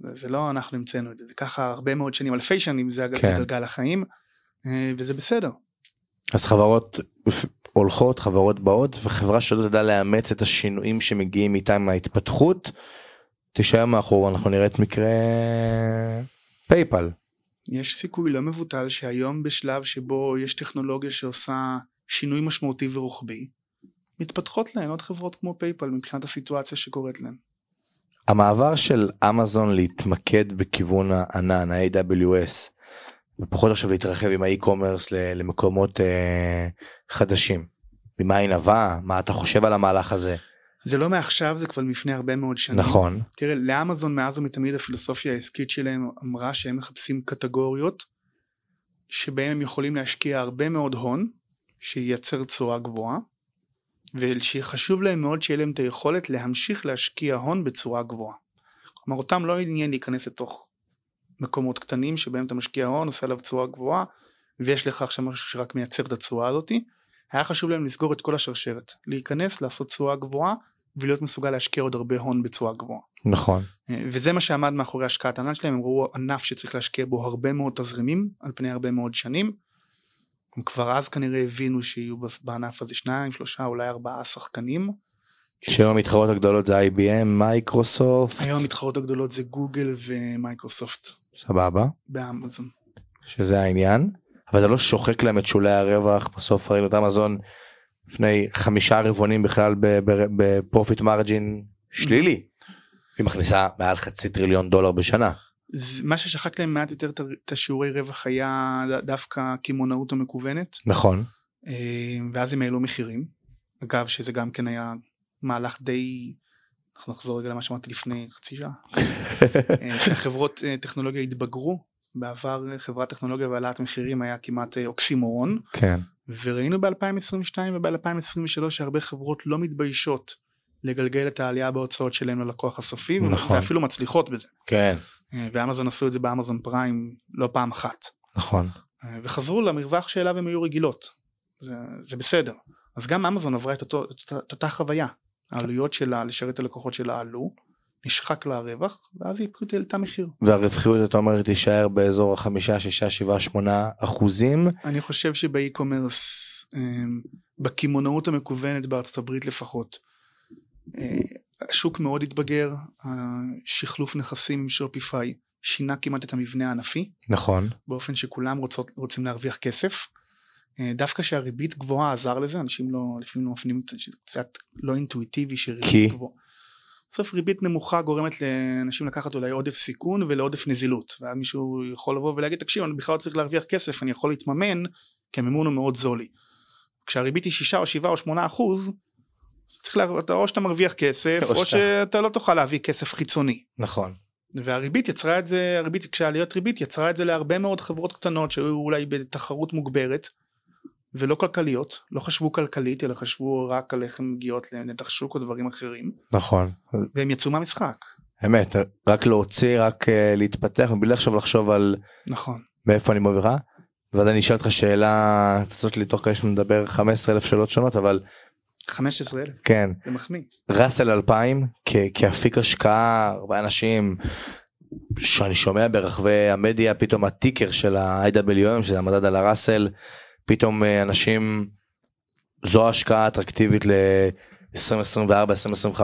זה זה לא אנחנו המצאנו את זה, זה ככה הרבה מאוד שנים, אלפי שנים זה כן. גלגל החיים, אה, וזה בסדר. אז חברות הולכות חברות באות וחברה שלא תדע לאמץ את השינויים שמגיעים איתם מההתפתחות תישאר מאחור אנחנו נראה את מקרה פייפל יש סיכוי לא מבוטל שהיום בשלב שבו יש טכנולוגיה שעושה שינוי משמעותי ורוחבי, מתפתחות להן עוד חברות כמו PayPal מבחינת הסיטואציה שקורית להן. המעבר של אמזון להתמקד בכיוון הענן ה- AWS ופחות עכשיו להתרחב עם ה e-commerce למקומות אה, חדשים. ממה היא נבעה מה אתה חושב על המהלך הזה זה לא מעכשיו זה כבר לפני הרבה מאוד שנים. נכון תראה לאמזון מאז ומתמיד הפילוסופיה העסקית שלהם אמרה שהם מחפשים קטגוריות שבהם הם יכולים להשקיע הרבה מאוד הון שייצר תשואה גבוהה ושחשוב להם מאוד שיהיה להם את היכולת להמשיך להשקיע הון בצורה גבוהה. כלומר אותם לא עניין להיכנס לתוך מקומות קטנים שבהם אתה משקיע הון עושה עליו תשואה גבוהה ויש לך עכשיו משהו שרק מייצר את התשואה הזאתי. היה חשוב להם לסגור את כל השרשרת להיכנס לעשות תשואה גבוהה ולהיות מסוגל להשקיע עוד הרבה הון בצורה גבוהה. נכון אה, וזה מה שעמד מאחורי השקעת הענן שלהם, הם ראו ענף שצריך להשקיע בו הרבה מאוד תזרימים על פני הרבה מאוד שנים. הם כבר אז כנראה הבינו שיהיו בענף הזה שניים, שלושה, אולי ארבעה שחקנים. שהיום המתחרות הגדולות זה IBM מייקרוסופט היום המתחרות הגדולות זה גוגל ומייקרוסופט סביב אמזון. שזה העניין אבל זה לא שוחק להם את שולי הרווח בסוף ראינו את אמזון לפני חמישה רבעונים בכלל ב profit margin שלילי. היא מכניסה מעל חצי טריליון דולר בשנה. זה- מה ששחק להם מעט יותר את השיעורי רווח היה דווקא הקמעונאות המקוונת, נכון אה, ואז הם העלו מחירים. אגב שזה גם כן היה מהלך די, אנחנו נחזור רגע למה שאמרתי לפני חצי שעה. אה, שהחברות אה, טכנולוגיה התבגרו בעבר חברת טכנולוגיה והעלאת מחירים היה כמעט אוקסימורון כן וראינו ב-2022 וב-2023 שהרבה חברות לא מתביישות לגלגל את העלייה בהוצאות שלהם ללקוח הסופי נכון. ואפילו מצליחות בזה. כן. אה, ואמזון עשו את זה באמזון פריים לא פעם אחת. נכון. אה, וחזרו למרווח שאליו הם היו רגילות. זה, זה בסדר. אז גם אמזון עברה את, אותו, את, אותה, את אותה חוויה. העלויות שלה לשרת את הלקוחות שלה עלו נשחק לה הרווח ואז היא פשוט העלתה מחיר והרווחיות אתה אומר תישאר באזור החמישה שישה שבעה שמונה אחוזים אני חושב שבאי-קומרס, אמ, בקמעונאות המקוונת בארצות הברית לפחות, אה, השוק מאוד התבגר, השחלוף נכסים עם שופיפיי שינה כמעט את המבנה הענפי, נכון באופן שכולם רוצות, רוצים להרוויח כסף. אה, דווקא שהריבית גבוהה עזר לזה, אנשים לא, לפעמים לא מפנים את זה, קצת לא אינטואיטיבי כי? שריבית גבוהה. בסוף ריבית נמוכה גורמת לאנשים לקחת אולי עודף סיכון ולעודף נזילות ואז מישהו יכול לבוא ולהגיד תקשיב אני בכלל לא צריך להרוויח כסף אני יכול להתממן כי המימון הוא מאוד זולי. כשהריבית היא 6 או 7 או 8 אחוז צריך לה... או שאתה מרוויח כסף או או שאתה- לא תוכל להביא כסף חיצוני. נכון. והריבית יצרה את זה הריבית כשעליות ריבית יצרה את זה להרבה מאוד חברות קטנות שהיו אולי בתחרות מוגברת ולא כלכליות לא חשבו כלכלית אלא חשבו רק על איך הן מגיעות לנתח שוק או דברים אחרים. נכון. והם יצאו מהמשחק. אמת, רק להוציא, רק אה, להתפתח, מבלי עכשיו לחשוב על נכון. מאיפה אני מובילה. ואז אני אשאל אותך שאלה, תעשות לי תוך כדי שנדבר 15 אלף שאלות שונות, אבל 15 אלף? כן, זה מחמיא. ראסל 2000 כ- כאפיק השקעה, הרבה אנשים שאני שומע ברחבי המדיה, פתאום הטיקר של ה-IWM, שזה המדד על הראסל, פתאום אה, אנשים, זו השקעה אטרקטיבית ל-2024-2025,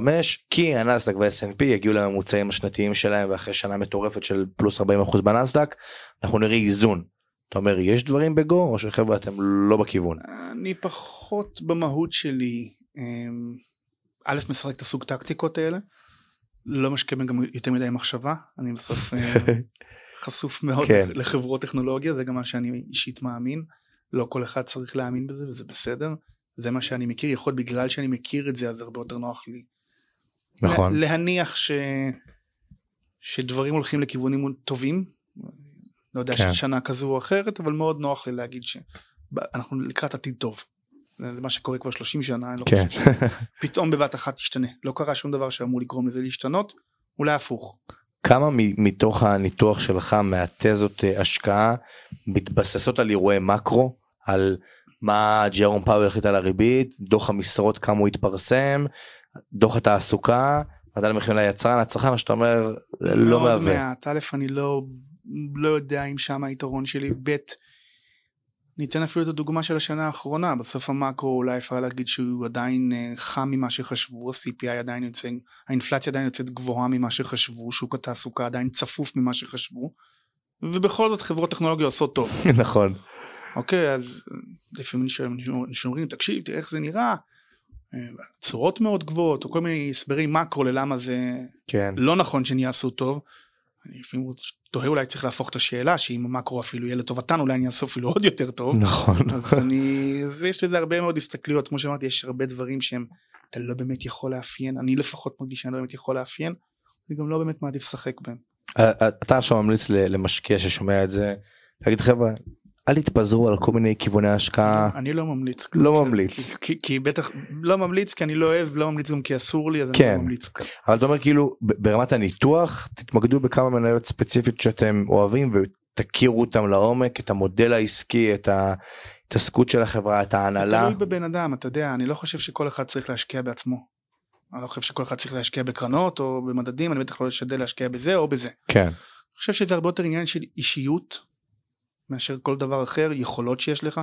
כי הנסדק וה-SNP יגיעו לממוצעים השנתיים שלהם ואחרי שנה מטורפת של פלוס 40% בנסדק, אנחנו נראה איזון. אתה אומר יש דברים בגו או שחבר'ה אתם לא בכיוון? אני פחות במהות שלי אמ, א' משחק את הסוג טקטיקות האלה לא משקיע גם יותר מדי מחשבה אני בסוף אה, חשוף מאוד כן. לחברות טכנולוגיה זה גם מה שאני אישית מאמין לא כל אחד צריך להאמין בזה וזה בסדר זה מה שאני מכיר יכול להיות בגלל שאני מכיר את זה אז הרבה יותר נוח לי נכון. לה- להניח ש... שדברים הולכים לכיוונים טובים לא יודע כן. ששנה כזו או אחרת אבל מאוד נוח לי להגיד שאנחנו לקראת עתיד טוב. זה מה שקורה כבר 30 שנה אני לא כן. חושב שפתאום בבת אחת ישתנה לא קרה שום דבר שאמור לגרום לזה להשתנות אולי הפוך. כמה מתוך הניתוח שלך מהתזות אה, השקעה מתבססות על אירועי מקרו על מה ג'רום פאוול החליט על הריבית דוח המשרות כמה הוא התפרסם דוח התעסוקה מדד המחירים ליצרן הצרכן או שאתה אומר לא מהווה. מעט. א' אני לא לא יודע אם שם היתרון שלי ב' ניתן אפילו את הדוגמה של השנה האחרונה בסוף המאקרו אולי אפשר להגיד שהוא עדיין אה, חם ממה שחשבו ה-CPI עדיין יוצא האינפלציה עדיין יוצאת גבוהה ממה שחשבו שוק התעסוקה עדיין צפוף ממה שחשבו ובכל זאת חברות טכנולוגיה עושות טוב. נכון אוקיי אז אה, לפעמים שאומרים תקשיב תראה איך זה נראה אה, צורות מאוד גבוהות או כל מיני הסברי מקרו ללמה זה כן לא נכון שהם יעשו טוב. אני לפעמים תוהה אולי צריך להפוך את השאלה שאם המקרו אפילו יהיה לטובתן אולי אני אעשו אפילו עוד יותר טוב. נכון אז אני אז יש לזה הרבה מאוד הסתכלויות כמו שאמרתי יש הרבה דברים שהם אתה לא באמת יכול לאפיין אני לפחות מרגיש שאני לא באמת יכול לאפיין. אני גם לא באמת מעדיף לשחק בהם. אה, אתה עכשיו ממליץ למשקיע ששומע את זה להגיד חבר'ה אל תתפזרו על כל מיני כיווני השקעה אני לא ממליץ. לא כי- ממליץ. כי, כי בטח לא ממליץ כי אני לא אוהב לא ממליץ גם כי אסור לי אז אני כן. לא ממליץ. אבל אתה אומר כאילו ברמת הניתוח תתמקדו בכמה מניות ספציפית שאתם אוהבים ותכירו אותם לעומק את המודל העסקי את ההתעסקות של החברה את ההנהלה תלוי בבן אדם אתה יודע אני לא חושב שכל אחד צריך להשקיע בעצמו. אני לא חושב שכל אחד צריך להשקיע בקרנות או במדדים אני בטח לא אשתדל להשקיע בזה או בזה. כן אני חושב שזה הרבה יותר עניין של אישיות מאשר כל דבר אחר יכולות שיש לך.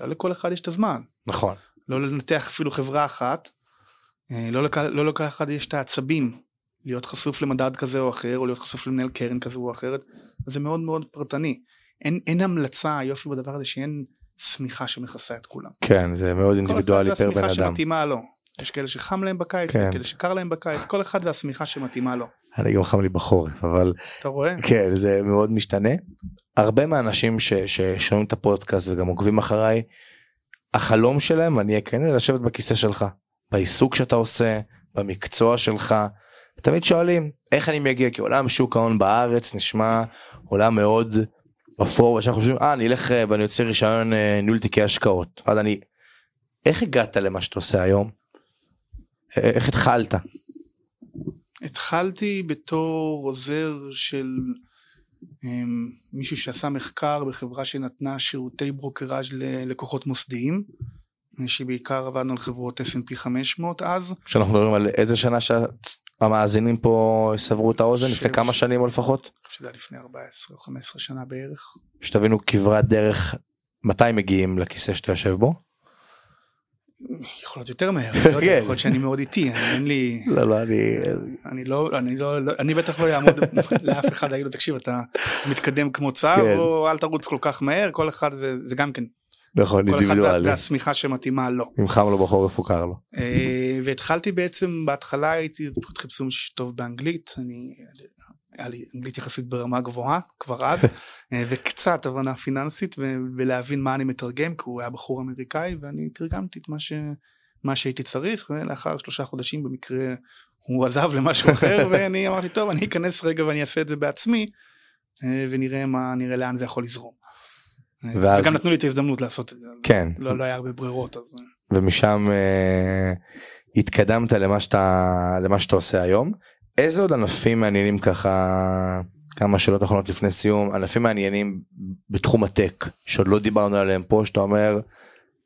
לא לכל אחד יש את הזמן נכון לא לנתח אפילו חברה אחת. אה, לא לכל, לא לכל אחד יש את העצבים להיות חשוף למדד כזה או אחר או להיות חשוף למנהל קרן כזה או אחרת. זה מאוד מאוד פרטני. אין, אין המלצה היופי בדבר הזה שאין שמיכה שמכסה את כולם. כן זה מאוד כל אינדיבידואלי אחד פר בן והשמיכה אדם שמתאימה לו. יש כאלה שחם להם בקיץ, כן. כאלה שקר להם בקיץ, כל אחד והשמיכה שמתאימה לו. אני גם חם לי בחורף אבל אתה רואה? כן זה מאוד משתנה הרבה מהאנשים ששומעים את הפודקאסט וגם עוקבים אחריי החלום שלהם אני אהיה כן לשבת בכיסא שלך בעיסוק שאתה עושה במקצוע שלך. תמיד שואלים איך אני מגיע כי עולם שוק ההון בארץ נשמע עולם מאוד אפור ושאנחנו חושבים אה אני אלך אה, ואני יוצא רישיון אה, ניהול תיקי השקעות אז אני איך הגעת למה שאתה עושה היום? איך התחלת? התחלתי בתור עוזר של um, מישהו שעשה מחקר בחברה שנתנה שירותי ברוקראז' ללקוחות מוסדיים, שבעיקר עבדנו על חברות S&P 500 אז, כשאנחנו מדברים על איזה שנה שהמאזינים פה סברו את האוזן לפני חושב כמה ש- שנים או לפחות אני חושב שזה היה לפני 14 או 15 שנה בערך. שתבינו כברת דרך מתי מגיעים לכיסא שאתה יושב בו. יכול להיות יותר מהר, אני לא יודע, כן. יכול להיות שאני מאוד איטי, אין לי, לא לא אני אני לא, אני לא, לא- אני בטח לא אעמוד לאף אחד להגיד לו תקשיב אתה מתקדם כמו צב כן. או אל תרוץ כל כך מהר, כל אחד זה, גם כן נכון, כל אחד אינדיבידואלי. והשמיכה שמתאימה לו. אם חם לו בחורף הוא קר לו. אה, והתחלתי בעצם בהתחלה הייתי פשוט חיפשו טוב באנגלית אני היה לי אנגלית יחסית ברמה גבוהה כבר אז אה, וקצת הבנה פיננסית ולהבין מה אני מתרגם כי הוא היה בחור אמריקאי ואני תרגמתי את מה ש... מה שהייתי צריך ולאחר שלושה חודשים במקרה הוא עזב למשהו אחר ואני אמרתי טוב אני אכנס רגע ואני אעשה את זה בעצמי אה, ונראה מה נראה לאן זה יכול לזרום. אה, ואז- וגם נתנו לי את ההזדמנות לעשות את זה. כן. לא, לא היה הרבה ברירות אז ומשם אה, התקדמת למה שאתה למה שאתה עושה היום. איזה עוד ענפים מעניינים ככה כמה שאלות אחרונות לפני סיום ענפים מעניינים בתחום הטק שעוד לא דיברנו עליהם פה שאתה אומר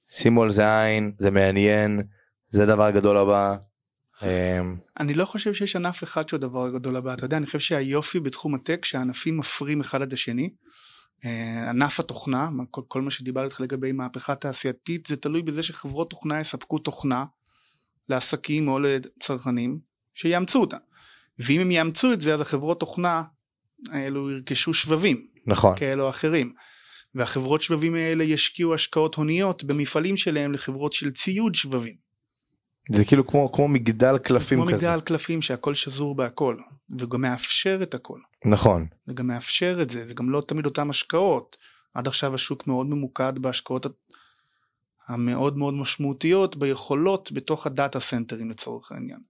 שימו על זה עין זה מעניין זה הדבר הגדול הבא. אה, אני לא חושב שיש ענף אחד שהוא הדבר הגדול הבא, אתה יודע, אני חושב שהיופי בתחום הטק שהענפים מפרים אחד עד השני. אה, ענף התוכנה, כל, כל מה שדיברתי איתך לגבי מהפכה תעשייתית, זה תלוי בזה שחברות תוכנה יספקו תוכנה לעסקים או לצרכנים שיאמצו אותה. ואם הם יאמצו את זה, אז החברות תוכנה האלו ירכשו שבבים נכון כאלו או אחרים. והחברות שבבים האלה ישקיעו השקעות הוניות במפעלים שלהם לחברות של ציוד שבבים. זה כאילו כמו כמו מגדל קלפים כמו כזה מגדל קלפים שהכל שזור בהכל וגם מאפשר את הכל נכון זה גם מאפשר את זה זה גם לא תמיד אותם השקעות עד עכשיו השוק מאוד ממוקד בהשקעות המאוד מאוד משמעותיות ביכולות בתוך הדאטה סנטרים לצורך העניין.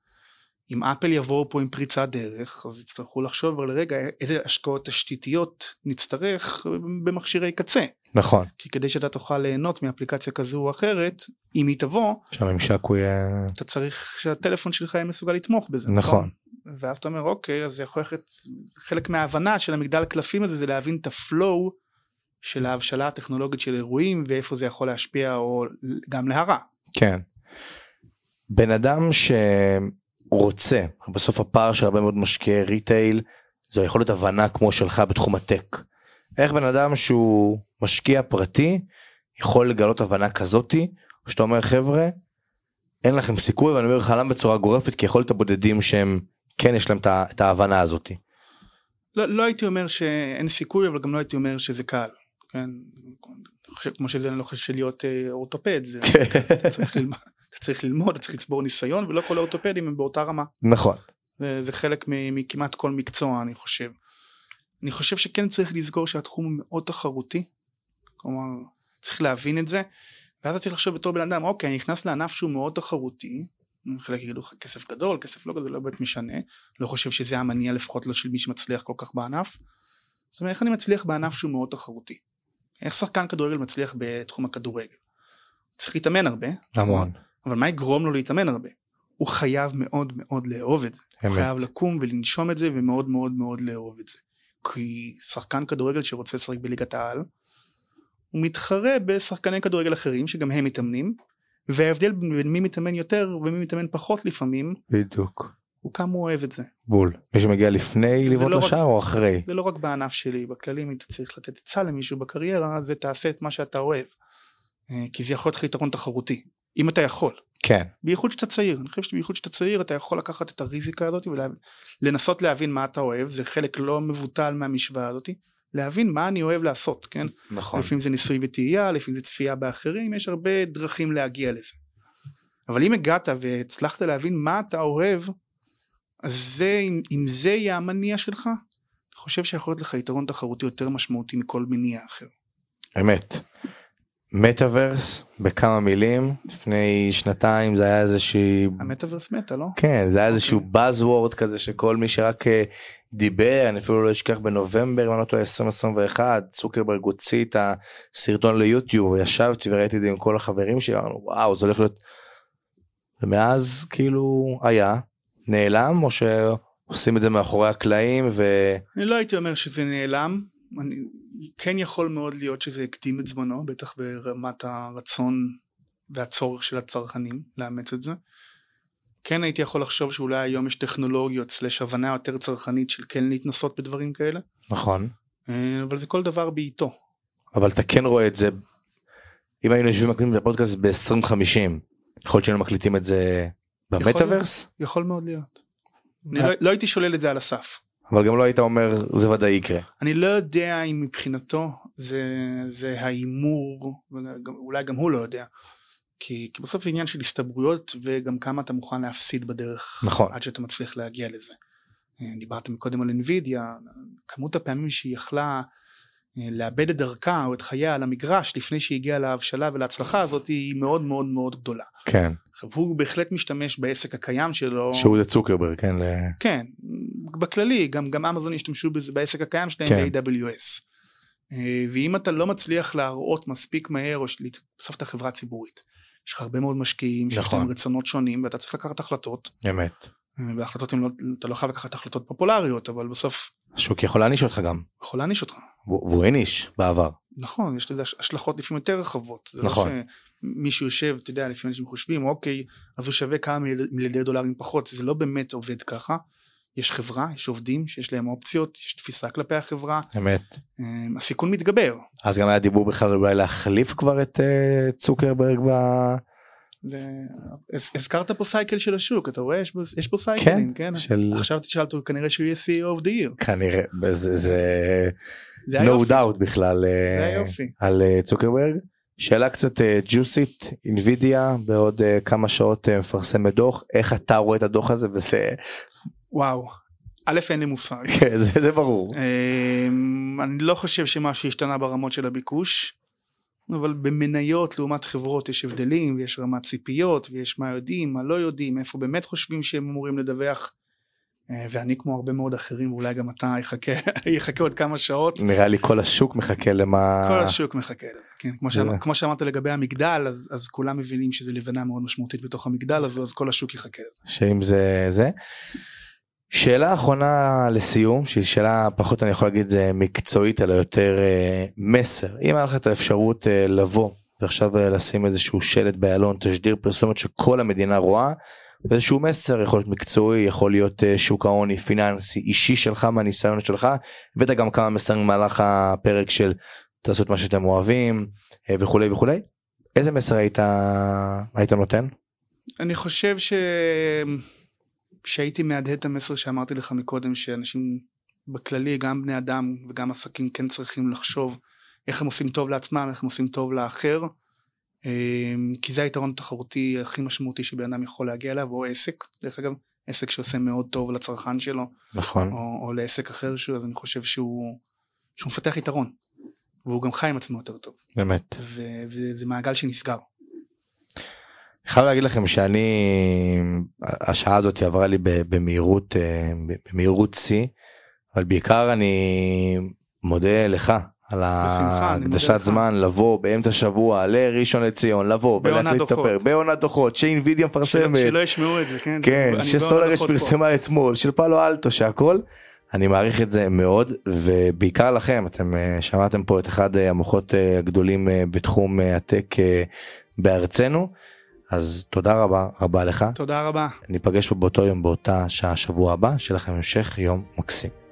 אם אפל יבואו פה עם פריצת דרך אז יצטרכו לחשוב על רגע איזה השקעות תשתיתיות נצטרך במכשירי קצה נכון כי כדי שאתה תוכל ליהנות מאפליקציה כזו או אחרת אם היא תבוא שהממשק הוא יהיה אתה צריך שהטלפון שלך יהיה מסוגל לתמוך בזה. נכון. ואז אתה אומר אוקיי אז זה יכול ללכת חלק מההבנה של המגדל הקלפים הזה זה להבין את הפלואו של ההבשלה הטכנולוגית של אירועים ואיפה זה יכול להשפיע או גם להרע. כן. בן אדם שרוצה בסוף הפער של הרבה מאוד משקיעי ריטייל זו יכולת הבנה כמו שלך בתחום הטק. איך בן אדם שהוא משקיע פרטי יכול לגלות הבנה כזאתי שאתה אומר חבר'ה אין לכם סיכוי ואני אומר לך למה בצורה גורפת כי יכול להיות הבודדים שהם כן יש להם את ההבנה הזאתי. לא, לא הייתי אומר שאין סיכוי אבל גם לא הייתי אומר שזה קל. כן? אני חושב כמו שזה אני לא חושב שלהיות אה, אורתופד זה אתה צריך ללמוד, אתה צריך ללמוד אתה צריך לצבור ניסיון ולא כל האורתופדים הם באותה רמה. נכון וזה חלק מכמעט כל מקצוע אני חושב. אני חושב שכן צריך לזכור שהתחום הוא מאוד תחרותי. כלומר צריך להבין את זה. ואז אתה צריך לחשוב בתור בן אדם אוקיי אני נכנס לענף שהוא מאוד תחרותי. חלק יגידו לך כסף גדול כסף לא גדול לא באמת משנה לא חושב שזה המניע לפחות לא של מי שמצליח כל כך בענף. זאת אומרת איך אני מצליח בענף שהוא מאוד תחרותי. איך שחקן כדורגל מצליח בתחום הכדורגל. צריך להתאמן הרבה המון. אבל מה יגרום לו להתאמן הרבה? הוא חייב מאוד מאוד לאהוב את זה. הוא אמת. חייב לקום ולנשום את זה ומאוד מאוד מאוד לאהוב את זה. כי שחקן כדורגל שרוצה לשחק בליגת העל, הוא מתחרה בשחקני כדורגל אחרים שגם הם מתאמנים, וההבדל בין מי מתאמן יותר ומי מתאמן פחות לפעמים, בדיוק. הוא כמה הוא אוהב את זה. בול. מי שמגיע לפני לבעוט לא לשער או אחרי? זה לא רק בענף שלי, בכללי אם אתה צריך לתת עצה למישהו בקריירה, זה תעשה את מה שאתה אוהב. אה, כי זה יכול להיות לך יתרון תחרותי, אם אתה יכול. כן. בייחוד שאתה צעיר, אני חושב שבייחוד שאתה צעיר אתה יכול לקחת את הריזיקה הזאת ולנסות להבין מה אתה אוהב, זה חלק לא מבוטל מהמשוואה הזאת, להבין מה אני אוהב לעשות, כן? נכון. לפעמים זה ניסוי וטעייה, לפעמים זה צפייה באחרים, יש הרבה דרכים להגיע לזה. אבל אם הגעת והצלחת להבין מה אתה אוהב, אז זה, אם, אם זה יהיה המניע שלך, אני חושב שיכול להיות לך יתרון תחרותי יותר משמעותי מכל מניע אחר. אמת. מטאוורס בכמה מילים לפני שנתיים זה היה איזושהי המטאוורס מטה, לא? כן זה היה איזשהו אוקיי. buzzword כזה שכל מי שרק אה, דיבר אני אפילו לא אשכח בנובמבר אם אני לא טועה 2021 צוקרברג הוציא את הסרטון ליוטיוב וישבתי וראיתי את זה עם כל החברים שלי אמרנו וואו זה הולך להיות. ומאז כאילו היה נעלם או שעושים את זה מאחורי הקלעים ו... אני לא הייתי אומר שזה נעלם, אני, כן יכול מאוד להיות שזה הקדים את זמנו, בטח ברמת הרצון והצורך של הצרכנים לאמץ את זה. כן הייתי יכול לחשוב שאולי היום יש טכנולוגיות סלש הבנה יותר צרכנית של כן להתנסות בדברים כאלה, נכון אה, אבל זה כל דבר בעיתו. אבל אתה כן רואה את זה אם היינו יושבים מקליטים את הפודקאסט ב-2050 יכול להיות שהיינו מקליטים את זה במטאוורס יכול מאוד להיות. אני אה. לא, לא הייתי שולל את זה על הסף. אבל גם לא היית אומר זה ודאי יקרה. אני לא יודע אם מבחינתו זה, זה ההימור, אולי גם הוא לא יודע. כי, כי בסוף זה עניין של הסתברויות וגם כמה אתה מוכן להפסיד בדרך. נכון. עד שאתה מצליח להגיע לזה. אה, דיברת מקודם על NVIDIA, כמות הפעמים שהיא יכלה לאבד את דרכה או את חייה על המגרש לפני שהיא הגיעה להבשלה ולהצלחה הזאת היא מאוד מאוד מאוד גדולה. כן. עכשיו הוא בהחלט משתמש בעסק הקיים שלו. שהוא זה צוקרברג, כן. כן, בכללי, גם, גם אמזון השתמשו בזה בעסק הקיים שלהם כן. ב-AWS. אה, ואם אתה לא מצליח להראות מספיק מהר, או בסוף אתה חברה ציבורית. יש לך הרבה מאוד משקיעים, שיש נכון. להם רצונות שונים, ואתה צריך לקחת החלטות. אמת. והחלטות הן לא, אתה לא חייב לקחת החלטות פופולריות, אבל בסוף... השוק יכול להעניש אותך גם. יכול להעניש אותך. והוא העניש בעבר. נכון, יש לזה השלכות לפעמים יותר רחבות. נכון. לא שמישהו יושב, אתה יודע, לפעמים אנשים חושבים, אוקיי, אז הוא שווה כמה מיליארדי דולרים פחות, זה לא באמת עובד ככה. יש חברה, יש עובדים שיש להם אופציות, יש תפיסה כלפי החברה. אמת. אמ, הסיכון מתגבר. אז גם היה דיבור בכלל אולי להחליף כבר את uh, צוקרברג ב... הזכרת פה סייקל של השוק אתה רואה? יש פה, יש פה סייקלים כן, כן? של... עכשיו תשאל אותו כנראה שהוא יהיה CEO of the year. כנראה זה, זה... no doubt בכלל אה, על uh, צוקרברג. שאלה קצת ג'וסית אינווידיה בעוד uh, כמה שעות מפרסמת דוח. איך אתה רואה את הדוח הזה? וזה וואו. א' אין לי מושג. כן, זה, זה ברור. אמ, אני לא חושב שמה שהשתנה ברמות של הביקוש. אבל במניות לעומת חברות יש הבדלים ויש רמת ציפיות ויש מה יודעים מה לא יודעים איפה באמת חושבים שהם אמורים לדווח אה, ואני כמו הרבה מאוד אחרים ואולי גם אתה יחכה יחכה עוד כמה שעות נראה לי כל השוק מחכה למה כל השוק מחכה כן כמו, זה... שאמר, כמו שאמרת לגבי המגדל אז, אז כולם מבינים שזה לבנה מאוד משמעותית בתוך המגדל אז, אז כל השוק יחכה לזה. שאם זה זה. שאלה אחרונה לסיום שהיא שאלה פחות אני יכול להגיד זה מקצועית אלא יותר אה, מסר אם היה לך את האפשרות אה, לבוא ועכשיו אה, לשים איזשהו שלט באלון תשדיר פרסומת שכל המדינה רואה איזשהו מסר יכול להיות מקצועי יכול להיות אה, שוק ההוני פיננסי אישי שלך מהניסיון שלך הבאת גם כמה מסרים במהלך הפרק של תעשו את מה שאתם אוהבים אה, וכולי וכולי איזה מסר היית היית נותן? אני חושב ש... כשהייתי מהדהד את המסר שאמרתי לך מקודם שאנשים בכללי גם בני אדם וגם עסקים כן צריכים לחשוב איך הם עושים טוב לעצמם איך הם עושים טוב לאחר אמ, כי זה היתרון התחרותי הכי משמעותי שבן אדם יכול להגיע אליו או עסק. דרך אגב עסק שעושה מאוד טוב לצרכן שלו נכון. או, או לעסק אחר שהוא אז אני חושב שהוא, שהוא מפתח יתרון והוא גם חי עם עצמו יותר טוב. באמת. וזה מעגל שנסגר. חייב להגיד לכם שאני השעה הזאת עברה לי במהירות אה, במהירות שיא אבל בעיקר אני מודה לך על הקדשת זמן לבוא באמצע שבוע לראשון לציון לבוא ולהקליט את הפרק בעונת דוחות שאינווידיה מפרסמת. שלא ישמעו את זה כן? כן שסולרש פרסמה אתמול של פאלו אלטו שהכל אני מעריך את זה מאוד ובעיקר לכם אתם אה, שמעתם פה את אחד המוחות אה, הגדולים בתחום הטק בארצנו. אז תודה רבה רבה לך. תודה רבה. ניפגש פה באותו יום באותה שעה שבוע הבא, שיהיה לכם המשך יום מקסים.